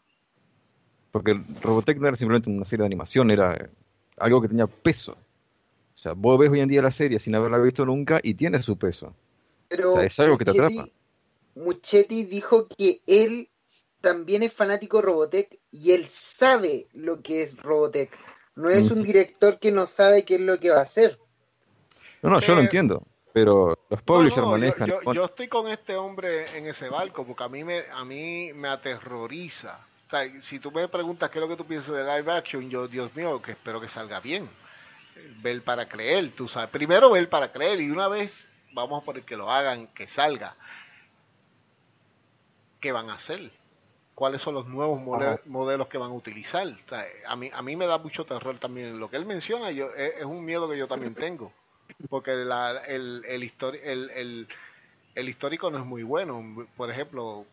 Speaker 4: Porque Robotech no era simplemente una serie de animación, era algo que tenía peso. O sea, vos ves hoy en día la serie sin haberla visto nunca y tiene su peso.
Speaker 2: Pero
Speaker 4: O sea, es algo que te
Speaker 2: Muchetti-
Speaker 4: atrapa.
Speaker 2: Muchetti dijo que él también es fanático de Robotech y él sabe lo que es Robotech. No es un director que no sabe qué es lo que va a hacer.
Speaker 4: No, no, yo lo
Speaker 1: Eh,
Speaker 4: entiendo. Pero los publishers
Speaker 1: No, no, yo-
Speaker 4: manejan.
Speaker 1: yo, yo estoy con este hombre en ese barco porque a mí me, a mí me aterroriza. O sea, si tú me preguntas qué es lo que tú piensas de live action, yo, Dios mío, que espero que salga bien. Ver para creer, tú sabes. Primero ver para creer y una vez vamos por el que lo hagan, que salga. ¿Qué van a hacer? ¿Cuáles son los nuevos modelos que van a utilizar? O sea, a, mí, a mí me da mucho terror también. Lo que él menciona yo, es, es un miedo que yo también tengo porque la- el, el, histori- el, el- el histórico no es muy bueno. Por ejemplo,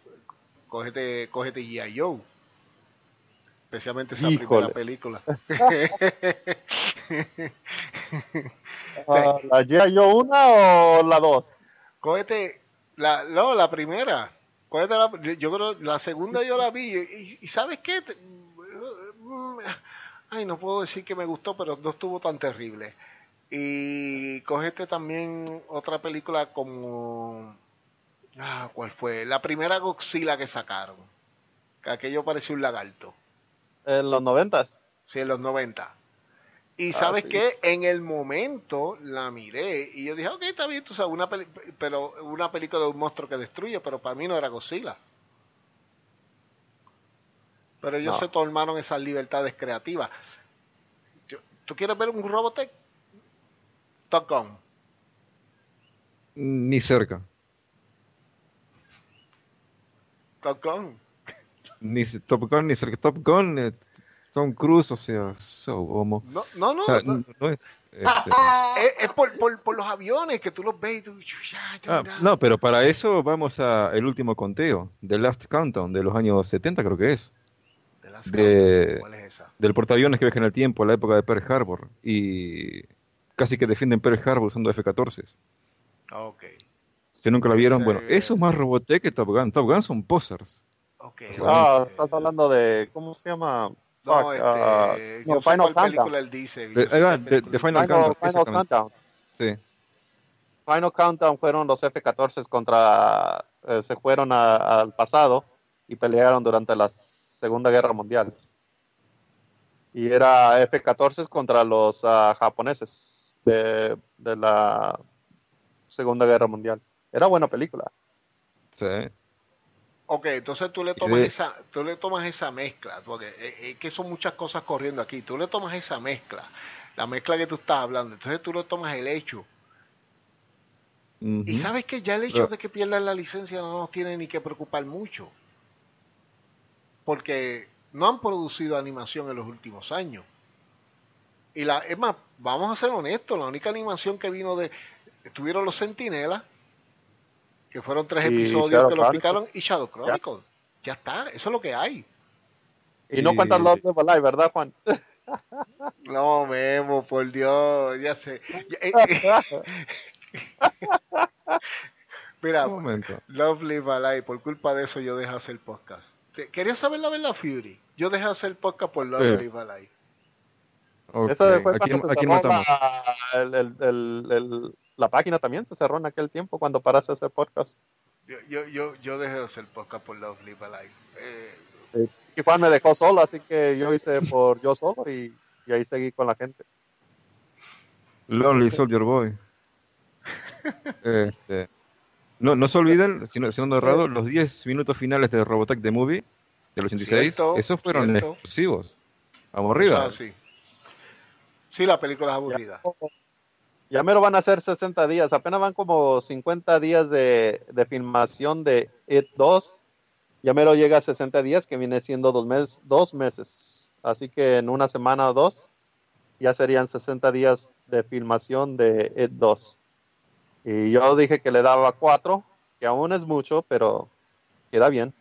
Speaker 1: cógete, cógete G.I. Joe. Especialmente esa
Speaker 3: Híjole.
Speaker 1: primera película. [laughs] [laughs]
Speaker 3: Ah, ¿La G.I. Joe una o la dos?
Speaker 1: cógete, la, no, la primera. Cógete la, yo creo, la segunda yo la vi. Y, y ¿sabes qué? Te- Ay, no puedo decir que me gustó, pero no estuvo tan terrible. Y cogete también otra película como... Ah, ¿Cuál fue? La primera Godzilla que sacaron. Que aquello parecía un lagarto.
Speaker 3: En los noventas.
Speaker 1: Sí, en los 90. Y
Speaker 3: Ah,
Speaker 1: sabes
Speaker 3: sí.
Speaker 1: qué, en el momento la miré y yo dije, ok, está bien, tú sabes, una peli- pero una película de un monstruo que destruye, pero para mí no era Godzilla. Pero ellos
Speaker 3: No.
Speaker 1: se tomaron esas libertades creativas. Yo- ¿Tú quieres ver un Robotech? Top Gun.
Speaker 4: Ni cerca.
Speaker 1: Top Gun.
Speaker 4: Ni Top Gun, ni cerca. Top Gun, eh, Tom Cruise, o sea, so homo.
Speaker 1: No, no, no.
Speaker 4: O sea,
Speaker 1: no.
Speaker 4: es. este, [laughs]
Speaker 1: Es, es por, por, por los aviones que tú los ves y tú... ya, ya,
Speaker 4: Ah, no, pero para eso vamos a el último conteo, The Last Countdown, de los años 70 creo que es,
Speaker 1: De ¿Cuál es esa?
Speaker 4: del portaaviones que viaja en el tiempo, la época de Pearl Harbor, y casi que defienden Pearl Harbor usando F-14.
Speaker 1: Ah, Ok,
Speaker 4: Si nunca la vieron, bueno, eso es más Robotech que Top Gun. Top Gun son posers.
Speaker 1: ok.
Speaker 3: Ah, estás hablando de. ¿Cómo se llama?
Speaker 1: No,
Speaker 3: Fuck,
Speaker 1: este,
Speaker 3: ah, no, Final
Speaker 1: película él dice.
Speaker 4: De-
Speaker 1: él
Speaker 4: Final Countdown,
Speaker 3: Final
Speaker 4: exactamente.
Speaker 3: Countdown.
Speaker 4: Sí.
Speaker 3: Final Countdown fueron los F-14 contra. eh, se fueron a- al pasado y pelearon durante la Segunda Guerra Mundial. Y era F-14 contra los ah, japoneses de, de la Segunda Guerra Mundial. Era buena película.
Speaker 4: Sí.
Speaker 1: Ok, entonces tú le tomas esa, tú le tomas esa mezcla, porque eh, es que son muchas cosas corriendo aquí. Tú le tomas esa mezcla, la mezcla que tú estás hablando. Entonces tú le tomas el hecho. Y sabes que ya el hecho de que pierdan la licencia no nos tiene ni que preocupar mucho. Porque no han producido animación en los últimos años. Y la, es más, vamos a ser honestos, la única animación que vino de, estuvieron los Centinelas, que fueron tres
Speaker 3: Y
Speaker 1: episodios
Speaker 3: Shadow
Speaker 1: que
Speaker 3: Chronicles.
Speaker 1: picaron, y Shadow Chronicles. Ya está, eso es lo que hay.
Speaker 3: Y no cuentas Love Live Alive, ¿verdad, Juan? [laughs]
Speaker 1: No, Memo, por Dios, ya sé. Eh, [laughs] Mira. Love Live Alive, por culpa de eso yo dejé hacer podcast. ¿Querías saber la verdad, Fury? Yo dejé hacer podcast por Love
Speaker 4: Sí.
Speaker 1: Live Alive.
Speaker 4: Ok,
Speaker 3: Esa fue
Speaker 4: Aquí,
Speaker 3: cuando se
Speaker 4: aquí
Speaker 3: cerró la, el- el- el- el- la página también se cerró en aquel tiempo cuando paraste ese podcast.
Speaker 1: Yo, yo, yo, yo dejé de hacer podcast por Love Live Alive. Eh,
Speaker 3: Y Juan me dejó solo, así que yo hice por yo solo y, y ahí seguí con la gente.
Speaker 4: Lonely Soldier Boy. Este, no, no se olviden, si no, si no ando errado, los 10 minutos finales de Robotech The Movie del 86,
Speaker 1: Cierto,
Speaker 4: esos fueron
Speaker 1: cierto.
Speaker 4: exclusivos. Vamos
Speaker 1: eso
Speaker 4: arriba.
Speaker 1: Sí, la película es aburrida.
Speaker 3: Ya mero van a ser 60 días, apenas van como 50 días de, de filmación de It 2. Ya mero llega a 60 días, que viene siendo dos, mes, dos meses. Así que en una semana o dos ya serían 60 días de filmación de It 2. Y yo dije que le daba 4, que aún es mucho, pero queda bien.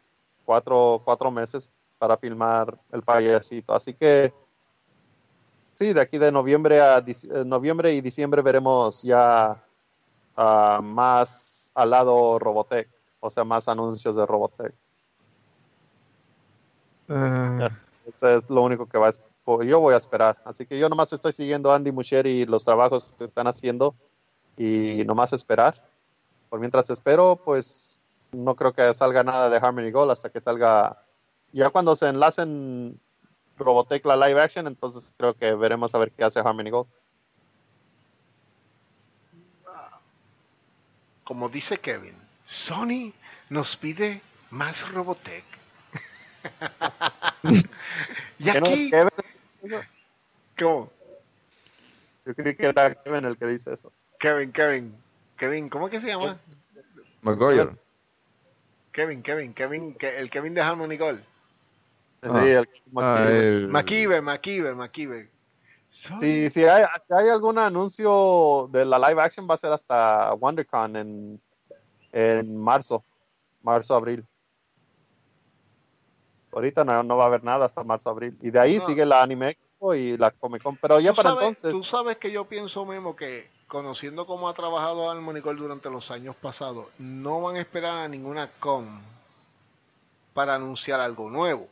Speaker 3: Cuatro, cuatro meses para filmar el payasito. Así que sí, de aquí de noviembre a eh, noviembre y diciembre veremos ya ah, más al lado Robotech, o sea, más anuncios de Robotech.
Speaker 4: Ah,
Speaker 3: Eso es lo único que va a, yo voy a esperar. Así que yo nomás estoy siguiendo a Andy Muschietti y los trabajos que están haciendo y nomás esperar. Por mientras espero, pues no creo que salga nada de Harmony Gold hasta que salga. Ya cuando se enlacen Robotech la live action, entonces creo que veremos a ver qué hace Harmony Gold.
Speaker 1: Como dice Kevin, Sony nos pide más Robotech. [laughs] [laughs] y
Speaker 3: ¿Qué no es
Speaker 1: aquí,
Speaker 3: Kevin?
Speaker 1: ¿cómo?
Speaker 3: Yo creí que era Kevin el que dice eso.
Speaker 1: Kevin, Kevin, Kevin, ¿cómo es que se llama?
Speaker 4: Maguire.
Speaker 1: Kevin, Kevin, Kevin, que- el Kevin de Harmony Gold.
Speaker 4: Ah. Ah,
Speaker 1: McKeever, McKeever, McKeever.
Speaker 3: Sí, si hay, si hay algún anuncio de la live action va a ser hasta WonderCon en, en marzo, marzo, abril. Ahorita no, no va a haber nada hasta marzo, abril. Y de ahí
Speaker 1: No.
Speaker 3: sigue la Anime Expo y la Comic Con. Pero ya
Speaker 1: ¿Tú
Speaker 3: para
Speaker 1: sabes,
Speaker 3: entonces,
Speaker 1: Tú sabes que yo pienso mismo que, conociendo cómo ha trabajado Harmony Gold durante los años pasados, no van a esperar a ninguna con para anunciar algo nuevo.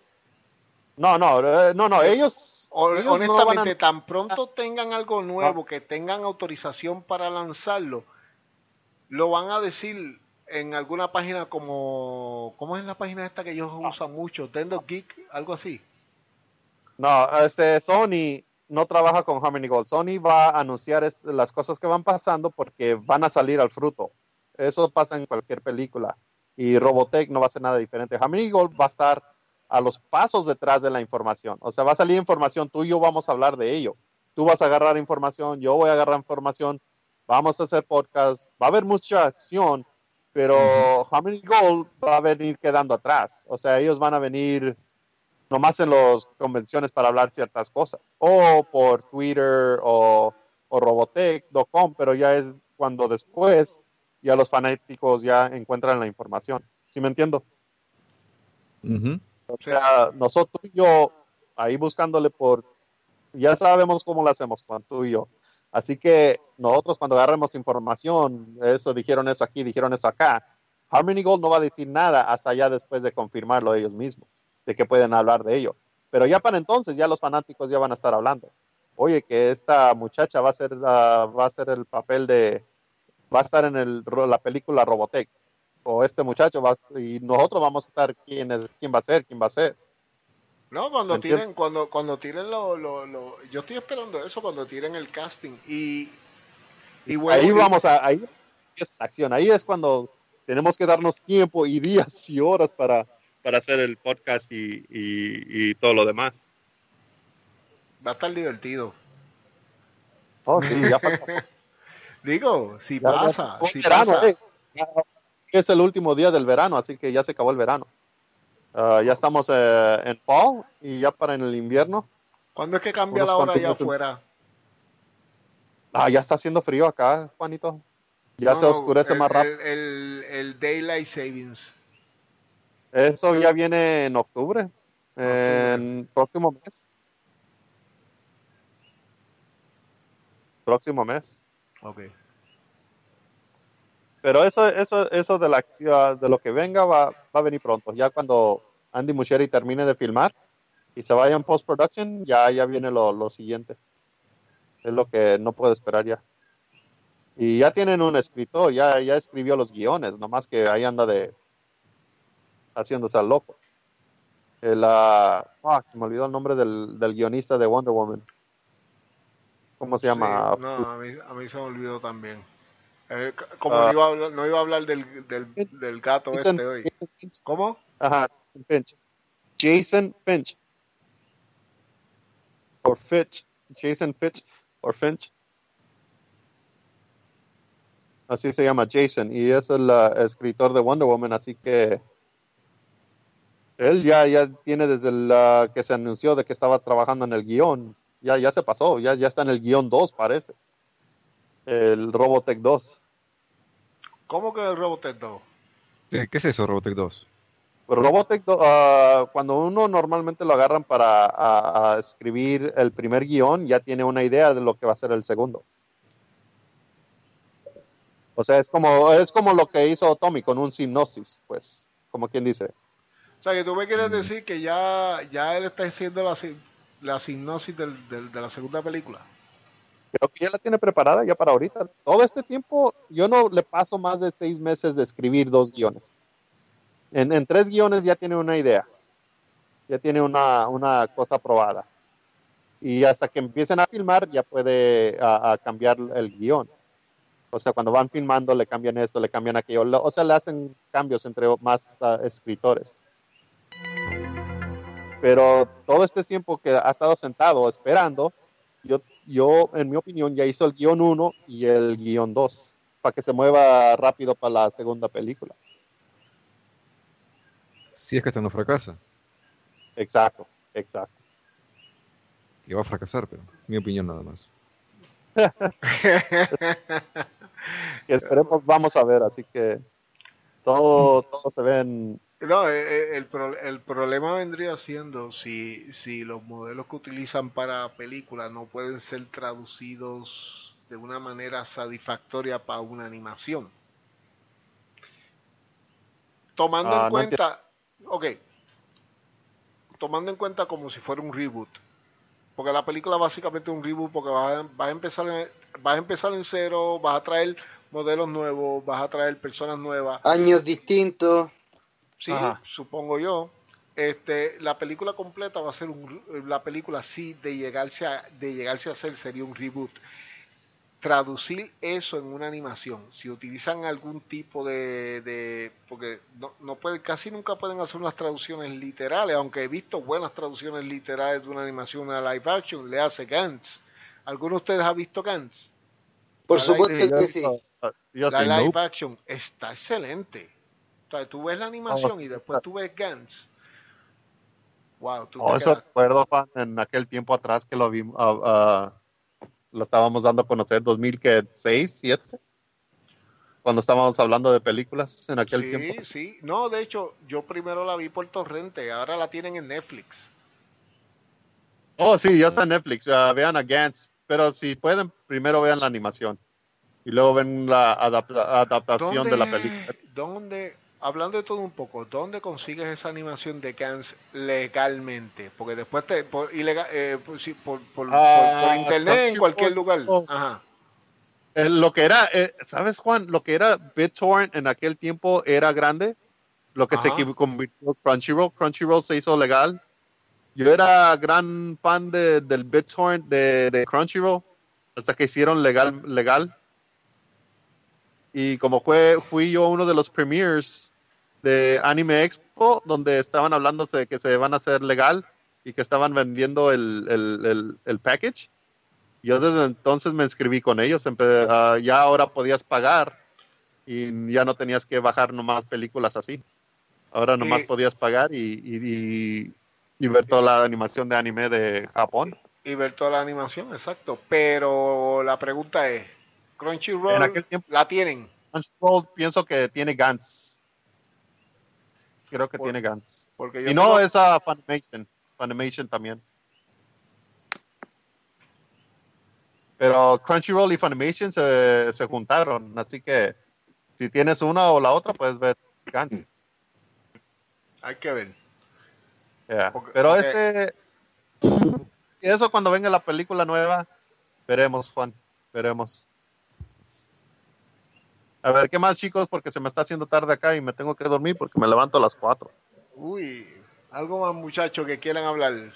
Speaker 3: No, no, eh, no, no, ellos,
Speaker 1: O-
Speaker 3: ellos
Speaker 1: honestamente,
Speaker 3: a-
Speaker 1: tan pronto tengan algo nuevo, que tengan autorización para lanzarlo, lo van a decir en alguna página como, ¿cómo es la página esta que ellos usan mucho? Tendo Geek, algo así.
Speaker 3: no, este, Sony no trabaja con Harmony Gold. Sony va a anunciar las cosas que van pasando porque van a salir al fruto. Eso pasa en cualquier película. Y Robotech no va a ser nada diferente. Harmony Gold va a estar a los pasos detrás de la información. O sea, va a salir información, tú y yo vamos a hablar de ello. Tú vas a agarrar información, yo voy a agarrar información, vamos a hacer podcast, va a haber mucha acción, pero Harmony Gold va a venir quedando atrás. O sea, ellos van a venir nomás en las convenciones para hablar ciertas cosas, o por Twitter o, o Robotech.com, pero ya es cuando después ya los fanáticos ya encuentran la información. ¿Sí me entiendo?
Speaker 4: Ujú.
Speaker 3: O sea, nosotros y yo, ahí buscándole por, ya sabemos cómo lo hacemos, Juan, tú y yo. Así que nosotros cuando agarremos información, eso dijeron eso aquí, dijeron eso acá, Harmony Gold no va a decir nada hasta ya después de confirmarlo ellos mismos, de que pueden hablar de ello. Pero ya para entonces, ya los fanáticos ya van a estar hablando. Oye, que esta muchacha va a ser, la- va a ser el papel de, va a estar en el, la película Robotech o este muchacho va y nosotros vamos a estar quién es, quién va a ser, quién va a ser.
Speaker 1: No, cuando tiren, cuando, cuando tiren lo, lo, lo- yo estoy esperando eso cuando tiren el casting y, y bueno,
Speaker 3: ahí
Speaker 1: y-
Speaker 3: vamos a, ahí es la acción, ahí es cuando tenemos que darnos tiempo y días y horas para, para hacer el podcast y, y, y todo lo demás.
Speaker 1: va a estar divertido.
Speaker 3: Oh, sí, ya falta- [laughs]
Speaker 1: Digo, si
Speaker 3: ya-
Speaker 1: pasa, si
Speaker 3: verano,
Speaker 1: pasa.
Speaker 3: eh. Ya es el último día del verano, así que ya se acabó el verano. Ah, ya estamos eh, en fall y ya para en el invierno.
Speaker 1: ¿Cuándo es que cambia la hora allá afuera?
Speaker 3: Ah, ya está haciendo frío acá, Juanito. Ya
Speaker 1: No,
Speaker 3: se oscurece
Speaker 1: el,
Speaker 3: más rápido.
Speaker 1: El, el, el Daylight Savings.
Speaker 3: Eso ya viene en octubre, en próximo mes. Próximo mes.
Speaker 1: Ok.
Speaker 3: Pero eso, eso, eso de la de lo que venga va, va a venir pronto. Ya cuando Andy Muschietti termine de filmar y se vaya en post-production, ya, ya viene lo, lo siguiente. Es lo que no puedo esperar ya. Y ya tienen un escritor, ya, ya escribió los guiones, nomás que ahí anda de haciéndose al loco. El, ah, ah, se me olvidó el nombre del, del guionista de Wonder Woman. ¿Cómo se llama?
Speaker 1: No, a mí, a mí se me olvidó también. Eh, como
Speaker 3: Ah.
Speaker 1: no, iba a hablar, no iba a hablar del, del, del gato
Speaker 3: Jason-
Speaker 1: este hoy. ¿Cómo?
Speaker 3: Ajá, Finch. Jason Finch. Or Fitch. Jason Fitch. Or Finch. Así se llama Jason. Y es el ah, escritor de Wonder Woman. Así que él ya, ya tiene desde la que se anunció de que estaba trabajando en el guion. Ya, ya se pasó. Ya, ya está en el guion 2, parece. El Robotech 2.
Speaker 1: ¿Cómo que el Robotech 2?
Speaker 4: Sí, ¿Qué es eso, Robotech 2?
Speaker 3: Pero Robotech, ah, cuando uno normalmente lo agarran para a- a escribir el primer guion, ya tiene una idea de lo que va a ser el segundo. O sea, es como, es como lo que hizo Tommy con un sinopsis, pues, como quien dice.
Speaker 1: O sea, que tú me
Speaker 4: Mm.
Speaker 1: quieres decir que ya, ya él está haciendo la, la sinopsis del- del- de la segunda película.
Speaker 3: Creo que ya la tiene preparada ya para ahorita. Todo este tiempo, yo no le paso más de seis meses de escribir dos guiones. En, en tres guiones ya tiene una idea. Ya tiene una, una cosa aprobada. Y hasta que empiecen a filmar, ya puede a, a cambiar el guion. O sea, cuando van filmando, le cambian esto, le cambian aquello. Lo- O sea, le hacen cambios entre más ah, escritores. Pero todo este tiempo que ha estado sentado esperando, yo, yo, en mi opinión, ya hizo el guion 1 y el guion 2 para que se mueva rápido para la segunda película.
Speaker 4: Si es que esta no fracasa.
Speaker 3: Exacto, exacto.
Speaker 4: Que va a fracasar, pero mi opinión nada más. [laughs]
Speaker 3: Que esperemos, vamos a ver, así que todo, todo se ve en...
Speaker 1: No, eh, eh, el, pro- el problema vendría siendo si, si los modelos que utilizan para películas no pueden ser traducidos de una manera satisfactoria para una animación. Tomando
Speaker 3: Ah,
Speaker 1: en
Speaker 3: no
Speaker 1: cuenta, ok, tomando en cuenta como si fuera un reboot, porque la película básicamente es un reboot porque vas a, vas a empezar en, vas a empezar en cero, vas a traer modelos nuevos, vas a traer personas nuevas.
Speaker 2: Años distintos.
Speaker 1: Sí,
Speaker 3: Ajá.
Speaker 1: supongo yo. Este, la película completa va a ser un, la película sí de llegarse a, de llegarse a hacer sería un reboot. Traducir eso en una animación, si utilizan algún tipo de, de porque no, no pueden, casi nunca pueden hacer unas traducciones literales, aunque he visto buenas traducciones literales de una animación a live action, le hace Gantz. ¿Alguno de ustedes ha visto Gantz?
Speaker 2: Por
Speaker 1: La
Speaker 2: supuesto
Speaker 1: live-
Speaker 2: que sí.
Speaker 3: Yo
Speaker 1: la live action está excelente. O sea, tú ves la animación y
Speaker 3: sí.
Speaker 1: después tú ves Gantz. Wow, tú
Speaker 3: Oh, eso recuerdo, Juan, en aquel tiempo atrás que lo vimos, ah, ah, lo estábamos dando a conocer, 2006, 2007, cuando estábamos hablando de películas en aquel
Speaker 1: sí,
Speaker 3: tiempo.
Speaker 1: sí. No, de hecho, yo primero la vi por torrente, ahora la tienen en Netflix.
Speaker 3: Oh, sí, ya está en Netflix, ah, vean a Gantz, pero si pueden, primero vean la animación y luego ven la adapta- adaptación de la película.
Speaker 1: ¿Dónde, hablando de todo un poco, dónde consigues esa animación de Gantz legalmente? Porque después te, por, ilega- eh, por, por, por-
Speaker 3: Ah,
Speaker 1: internet, en cualquier lugar. Ajá.
Speaker 3: Eh, lo que era, eh, ¿sabes, Juan? Lo que era BitTorrent en aquel tiempo era grande. Lo que se
Speaker 1: Ajá.
Speaker 3: equiv- convirtió Crunchyroll. Crunchyroll se hizo legal. Yo era gran fan de, del BitTorrent de, de Crunchyroll hasta que hicieron legal. legal. Y como fue, fui yo uno de los premiers de Anime Expo, donde estaban hablando de que se van a hacer legal y que estaban vendiendo el, el, el, el package. Yo desde entonces me inscribí con ellos. empe- ah, ya ahora podías pagar y ya no tenías que bajar nomás películas así. Ahora nomás
Speaker 1: Y-
Speaker 3: podías pagar y, y, ver toda la animación de anime de Japón.
Speaker 1: Y ver toda la animación, exacto. Pero la pregunta es, Crunchyroll
Speaker 3: En aquel tiempo,
Speaker 1: la tienen.
Speaker 3: Crunchyroll pienso que tiene Gantz. Creo que
Speaker 1: Por-
Speaker 3: tiene Gantz.
Speaker 1: Porque yo
Speaker 3: Y no
Speaker 1: tengo-
Speaker 3: es a Funimation. Funimation también. Pero Crunchyroll y Funimation se, se juntaron, así que si tienes una o la otra, puedes ver Gantz.
Speaker 1: hay que ver.
Speaker 3: Yeah. Pero
Speaker 1: porque-
Speaker 3: este, eso cuando venga la película nueva, veremos, Juan, veremos. A ver, ¿qué más, chicos? Porque se me está haciendo tarde acá y me tengo que dormir porque me levanto a las 4.
Speaker 1: Uy, algo más muchachos que quieran hablar.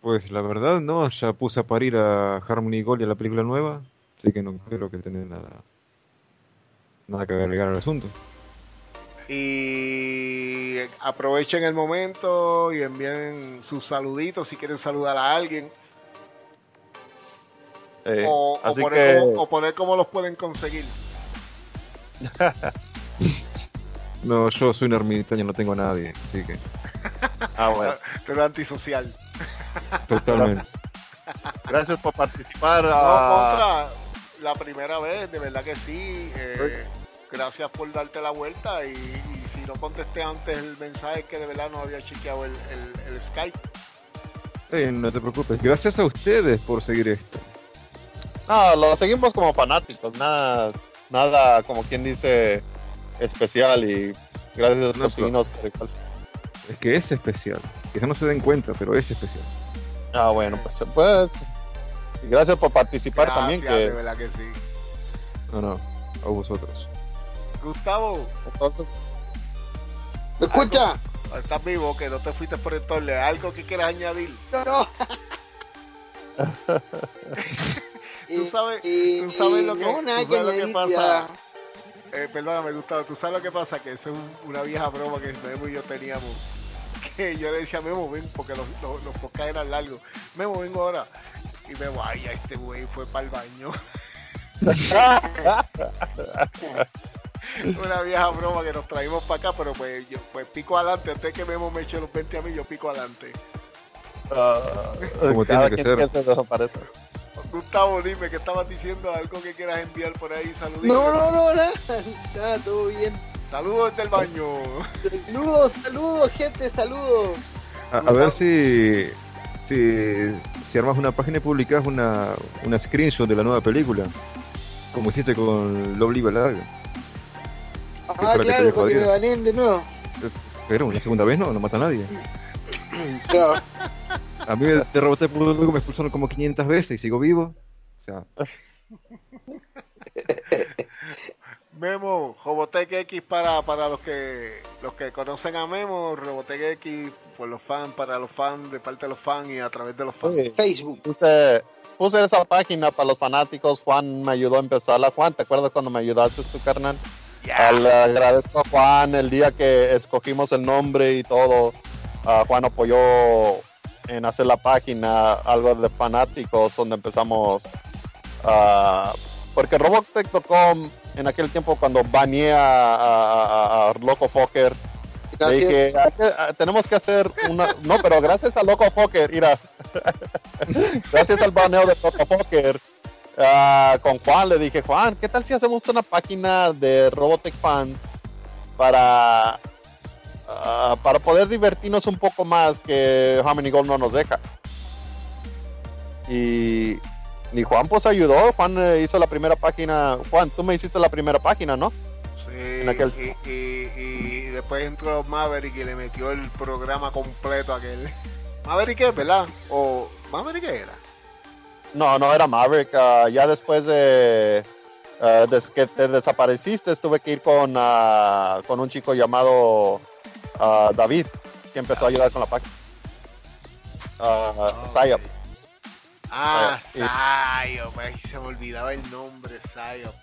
Speaker 4: Pues la verdad, no, ya puse a parir a Harmony Gold y a la película nueva, así que no creo que tenga nada, nada que agregar al asunto.
Speaker 1: Y aprovechen el momento y envíen sus saluditos si quieren saludar a alguien.
Speaker 3: Eh,
Speaker 1: o, o poner
Speaker 3: que,
Speaker 1: o poner cómo los pueden conseguir. [laughs]
Speaker 4: No, yo soy un ermitaño, no tengo a nadie, así que
Speaker 3: ah, bueno. [laughs]
Speaker 1: Pero antisocial.
Speaker 4: totalmente. [laughs]
Speaker 3: Gracias por participar.
Speaker 1: No,
Speaker 3: ah,
Speaker 1: contra la primera vez, de verdad que sí. eh, gracias por darte la vuelta y, y si no contesté antes el mensaje que de verdad no había chequeado el, el, el Skype.
Speaker 4: Eh, no te preocupes. Gracias a ustedes por seguir esto.
Speaker 3: No, lo seguimos como fanáticos, nada, nada como quien dice especial y gracias
Speaker 4: No,
Speaker 3: por seguirnos.
Speaker 4: Es que es especial. Quizás no se den cuenta, pero es especial.
Speaker 3: Ah, bueno, pues, pues y gracias por participar también,
Speaker 1: Gracias, de
Speaker 3: que
Speaker 1: verdad que sí.
Speaker 4: No, no, a vosotros.
Speaker 1: Gustavo,
Speaker 3: entonces,
Speaker 2: ¿Me escucha?
Speaker 1: estás vivo, que no te fuiste por el torle. ¿Algo que quieras añadir?
Speaker 2: No. [laughs]
Speaker 1: Tú sabes- tú sabes lo que-
Speaker 2: no, nada
Speaker 1: tú sabes lo que
Speaker 2: añadir,
Speaker 1: pasa. Eh, perdóname, Gustavo, ¿tú sabes lo que pasa? Que eso es un- una vieja broma que Memo y yo teníamos. Que yo le decía, Memo, ven, porque los, los, los podcasts eran largos. Memo, vengo ahora. Y Memo, ay, este güey fue para el baño. [laughs] una vieja broma que nos traímos para acá, pero pues yo pues pico adelante. Antes que Memo me eche los 20 a mí, yo pico adelante.
Speaker 3: Ah,
Speaker 4: Como tiene que ser.
Speaker 3: que.
Speaker 1: Gustavo, dime, ¿qué estabas diciendo? ¿Algo que quieras enviar por ahí? Saluditos.
Speaker 2: No, no, no, nada, nada, todo bien.
Speaker 1: Saludos desde el baño.
Speaker 2: Saludos, saludos, gente, saludos.
Speaker 4: A, a ver si, si, si armas una página y publicas una, una screenshot de la nueva película. Como hiciste con Lovely Balaga.
Speaker 2: Ah,
Speaker 4: que
Speaker 2: claro, para que me baneen de nuevo.
Speaker 4: Pero una segunda vez no, no mata a nadie.
Speaker 2: Claro.
Speaker 4: A mí de Robotech.com me expulsaron como 500 veces y sigo vivo. O sea, [laughs]
Speaker 1: Memo, Robotech X para, para los que los que conocen a Memo, Robotech X por los fans, para los fans, de parte de los fans y a través de los fans.
Speaker 3: Sí,
Speaker 2: Facebook.
Speaker 3: puse, puse esa página para los fanáticos. Juan me ayudó a empezarla. Juan, ¿te acuerdas cuando me ayudaste tu carnal?
Speaker 1: Ya.
Speaker 3: Le agradezco a Juan el día que escogimos el nombre y todo. ah, Juan apoyó en hacer la página, algo de fanáticos, donde empezamos. ah, porque Robotech.com en aquel tiempo, cuando baneé a, a- a- a Loco Fokker, dije, "Hay que- ah, tenemos que hacer una. [laughs] No, pero gracias a Loco Fokker, mira. [laughs] gracias al baneo de Loco Fokker, ah, con Juan le dije, Juan, ¿qué tal si hacemos una página de Robotech fans para. Ah, para poder divertirnos un poco más que Harmony Gold no nos deja? Y. Y Juan pues ayudó, Juan eh, hizo la primera página. Juan, tú me hiciste la primera página, ¿no?
Speaker 1: Sí,
Speaker 3: en aquel-
Speaker 1: y, y- y después entró Maverick y le metió el programa completo a aquel. [laughs] Maverick es, ¿verdad? O Maverick era.
Speaker 3: No, no era Maverick. ah, ya después de, ah, des- que te desapareciste, tuve que ir con, ah, con un chico llamado David, que empezó a ayudar con la página. Uh.
Speaker 1: Ah,
Speaker 3: Ah,
Speaker 1: Psyop, ay, se me olvidaba el nombre, Psyop.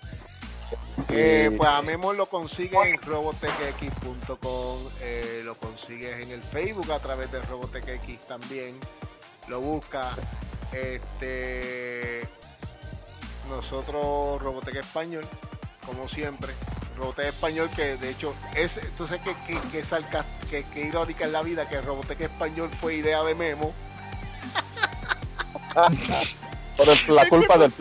Speaker 1: Eh, pues a Memo lo consigues en robotechx.com, eh, lo consigues en el Facebook a través de RobotechX también, lo busca. Este, nosotros Robotech Español, como siempre, Robotech Español que de hecho es, entonces que, que, que, sarca- que, que irónica es la vida que Robotech Español fue idea de Memo. [laughs]
Speaker 3: Por el- la culpa del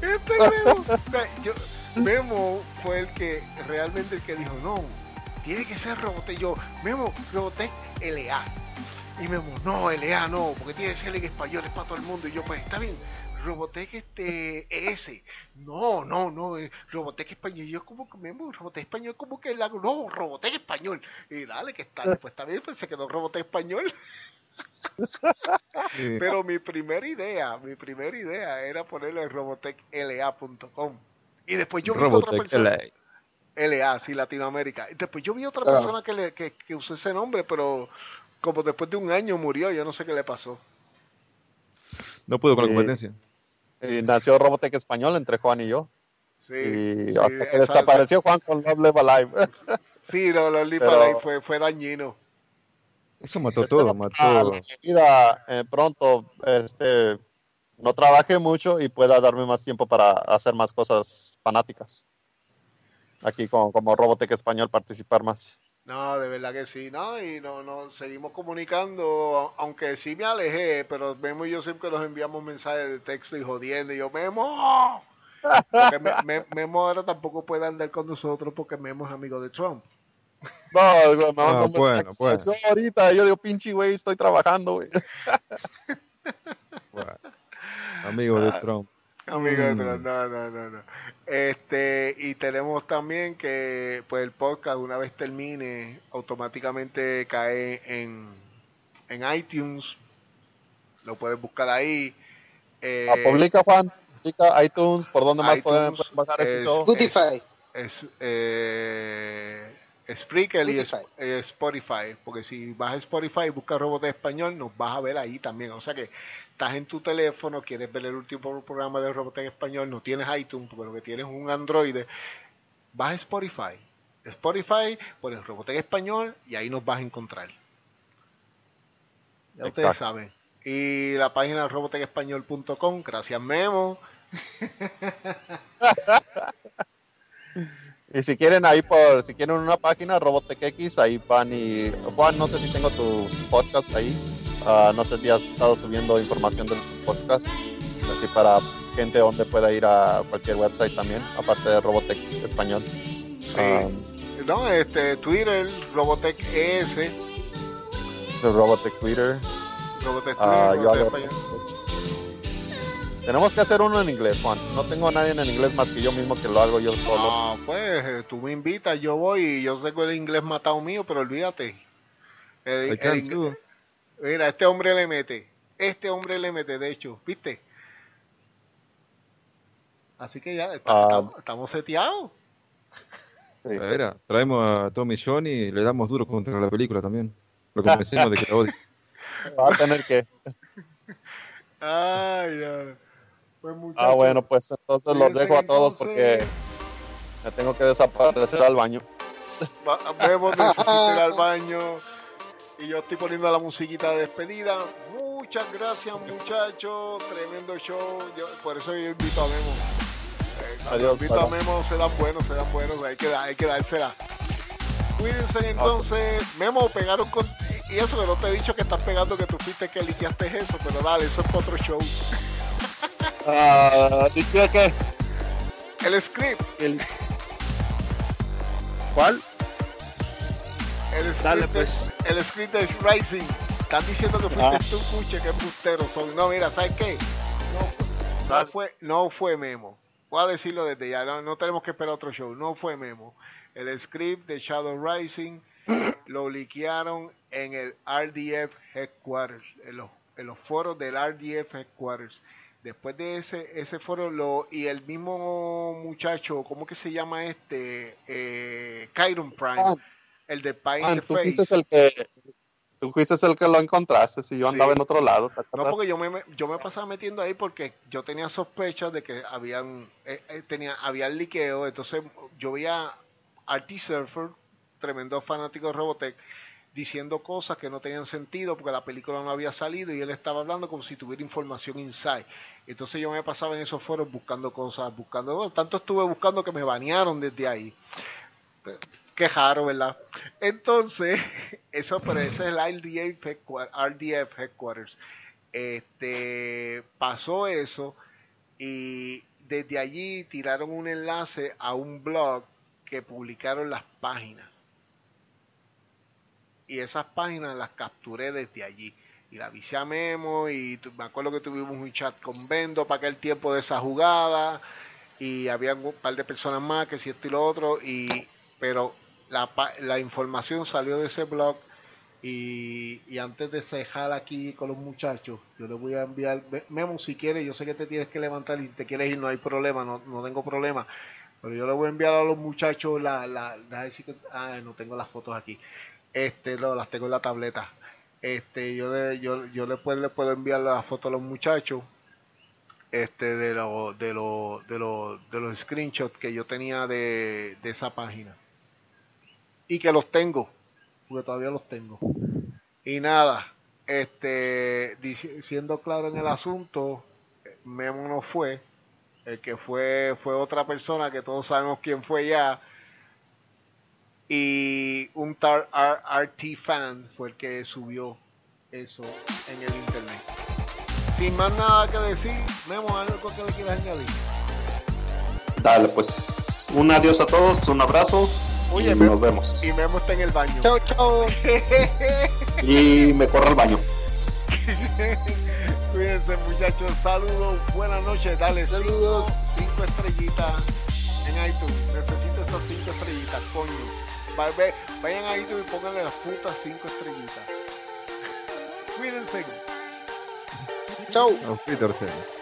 Speaker 1: Este Memo, o sea, yo- Memo fue el que realmente el que dijo, no, tiene que ser Robotech. Yo, Memo, Robotech LA. Y Memo, no, LA no, porque tiene que ser en español, es para todo el mundo. Y yo, pues está bien, Robotech este ES. No, no, no, eh, Robotech español. Y yo como que Memo, Robotech español, como que la no, Robotech español. Y dale, que está, pues está bien, pues se quedó Robotech español.
Speaker 4: sí.
Speaker 1: Pero mi primera idea, mi primera idea era ponerle robotechla.com. Y después yo vi que otra
Speaker 4: Robotech
Speaker 1: persona,
Speaker 4: LA.
Speaker 1: LA, sí, Latinoamérica. Y después yo vi otra
Speaker 2: Ah.
Speaker 1: persona que, le, que, que usó ese nombre, pero como después de un año murió, yo no sé qué le pasó.
Speaker 4: No puedo con la
Speaker 3: Sí.
Speaker 4: competencia.
Speaker 3: Y nació Robotech Español entre Juan y yo.
Speaker 1: Sí,
Speaker 3: y
Speaker 1: sí,
Speaker 3: hasta que
Speaker 1: esa-
Speaker 3: desapareció Juan con Love Live Alive. [laughs]
Speaker 1: sí, no,
Speaker 3: Pero-
Speaker 1: Live fue, fue dañino.
Speaker 4: Eso mató
Speaker 3: Espero
Speaker 4: todo, mató.
Speaker 3: vida eh, pronto este no trabaje mucho y pueda darme más tiempo para hacer más cosas fanáticas aquí con, como Robotech español participar más
Speaker 1: No, de verdad que sí, no, y no, no, seguimos comunicando, aunque sí me alejé, pero Memo y yo siempre nos enviamos mensajes de texto y jodiendo, y yo, Memo, Porque Me- Me- Memo ahora tampoco puede andar con nosotros porque Memo es amigo de Trump.
Speaker 3: No, me
Speaker 4: Ah,
Speaker 3: mandó un
Speaker 4: bueno, bueno.
Speaker 3: Yo ahorita, yo digo, pinche güey, estoy trabajando, güey.
Speaker 4: Bueno, amigo de
Speaker 1: Ah.
Speaker 4: Trump.
Speaker 1: Amigo de
Speaker 4: Mm.
Speaker 1: No, no, no, no. Este, y tenemos también que pues el podcast una vez termine automáticamente cae en, en iTunes. Lo puedes buscar ahí. Eh,
Speaker 3: Ah, publica, Juan. Publica iTunes, ¿por dónde más
Speaker 1: iTunes,
Speaker 3: pueden pueden bajar
Speaker 1: es-?
Speaker 2: Spotify.
Speaker 1: es, eh, Spreaker y
Speaker 2: Spotify.
Speaker 1: eh, Spotify, porque si vas a Spotify y buscas Robot de Español, nos vas a ver ahí también. O sea que estás en tu teléfono, quieres ver el último programa de Robot en Español, no tienes iTunes, porque lo que tienes es un Android, vas a Spotify. Spotify, pones Robot en Español y ahí nos vas a encontrar. Ya ustedes
Speaker 3: Exacto.
Speaker 1: saben. Y la página robotenespañol.com, gracias Memo. [laughs]
Speaker 3: Y si quieren ahí por, si quieren una página, Robotech X, ahí van y, Juan, no sé si tengo tu podcast ahí, Ah, no sé si has estado subiendo información del podcast, así para gente donde pueda ir a cualquier website también, aparte de Robotech Español.
Speaker 1: Sí.
Speaker 3: Ah,
Speaker 1: No, este, Twitter, Robotech ES,
Speaker 3: Robotech Twitter.
Speaker 1: Robotech Twitter,
Speaker 3: Ah, yo
Speaker 1: Robotech Español.
Speaker 3: Tenemos que hacer uno en inglés, Juan. No tengo a nadie en inglés más que yo mismo que lo hago yo solo.
Speaker 1: Ah, pues eh, tú me invitas, yo voy y yo tengo el inglés matado mío, pero olvídate. El-
Speaker 4: I
Speaker 1: el
Speaker 4: can
Speaker 1: ing-
Speaker 4: too.
Speaker 1: mira, este hombre le mete. Este hombre le mete, de hecho, ¿viste? Así que ya está-
Speaker 3: Ah.
Speaker 1: estamos, estamos seteados.
Speaker 3: Sí.
Speaker 4: Mira, traemos a Tommy John y le damos duro contra la película también. Lo convencemos de que la odie. [laughs]
Speaker 3: Va a tener que. [laughs]
Speaker 1: Ay, ya. Pues
Speaker 3: Ah, bueno, pues entonces los dejo a todos
Speaker 1: entonces.
Speaker 3: porque me tengo que desaparecer al baño.
Speaker 1: Vemos, [laughs] necesito ir al baño. Y yo estoy poniendo la musiquita de despedida. Muchas gracias, muchachos. Tremendo show. Yo- por eso yo invito a Memo. Eh,
Speaker 3: Adiós,
Speaker 1: invito a. Memo, se dan buenos, se dan buenos. Hay que, hay que dársela. Cuídense entonces. Memo, pegaron con. Y eso que no te he dicho que estás pegando, que tú fuiste que liquiaste eso. Pero dale, eso es para otro show.
Speaker 3: Ah, ¿Dijiste qué?
Speaker 1: El script.
Speaker 3: El- ¿Cuál?
Speaker 1: El script,
Speaker 5: Dale,
Speaker 1: de-
Speaker 5: pues.
Speaker 1: el script de Rising. Están diciendo que fuiste
Speaker 3: Ah.
Speaker 1: tú, Cuche, que embusteros son. No, mira, ¿sabes qué? No, fue, no fue Memo. Voy a decirlo desde ya. No, no tenemos que esperar otro show. No fue Memo. El script de Shadow Rising lo liquearon en el RDF Headquarters, en los, en los foros del RDF Headquarters. Después de ese, ese foro, lo, y el mismo muchacho, ¿cómo que se llama este? Eh, Kyron Prime,
Speaker 3: Ah,
Speaker 1: el de Pie in
Speaker 3: Ah,
Speaker 1: the
Speaker 3: tú
Speaker 1: Face.
Speaker 3: el que tú fuiste el que lo encontraste si yo andaba
Speaker 1: Sí.
Speaker 3: en otro lado ¿te
Speaker 1: No, porque yo me, yo me pasaba metiendo ahí porque yo tenía sospechas de que habían, eh, eh, tenía, había liqueo, entonces yo veía a Artie Surfer, tremendo fanático de Robotech, diciendo cosas que no tenían sentido porque la película no había salido y él estaba hablando como si tuviera información inside. Entonces yo me pasaba en esos foros buscando cosas, buscando, tanto estuve buscando que me banearon desde ahí. Qué raro, ¿verdad? Entonces, [laughs] eso, pero ese es el RDF Headquarters. RDF Headquarters. Este, pasó eso y desde allí tiraron un enlace a un blog que publicaron las páginas. Y esas páginas las capturé desde allí. Y la avisé a Memo y me acuerdo que tuvimos un chat con Bendo para aquel tiempo de esa jugada. Y había un par de personas más que si esto y lo otro. Y, pero la, la información salió de ese blog. Y, y antes de cejar aquí con los muchachos, yo les voy a enviar, Me- Memo, si quieres, yo sé que te tienes que levantar y si te quieres ir no hay problema, no, no tengo problema. Pero yo le voy a enviar a los muchachos la, la, que, ah, no tengo las fotos aquí. Este, no, las tengo en la tableta. Este, yo de, yo, yo le puedo, le puedo enviar las fotos a los muchachos este de los de de de los screenshots que yo tenía de, de esa página y que los tengo porque todavía los tengo y nada este siendo claro en el asunto Memo no fue el que fue fue otra persona que todos sabemos quién fue ya y un tal R- RT fan fue el que subió eso en el internet sin más nada que decir, Memo, algo que le quieras añadir.
Speaker 3: Dale, pues un adiós a todos, un abrazo.
Speaker 1: Oye,
Speaker 3: y nos vemos.
Speaker 1: Y Memo está en el baño.
Speaker 2: Chao, chao. [laughs]
Speaker 3: Y me corro al baño. [laughs]
Speaker 1: Cuídense muchachos, saludos, buenas noches, dale cinco,
Speaker 2: Saludos.
Speaker 1: cinco estrellitas en iTunes. Necesito esas cinco estrellitas, coño. Vayan a iTunes y pónganle las putas cinco estrellitas. [laughs] Cuídense.
Speaker 2: Chao.
Speaker 4: Auf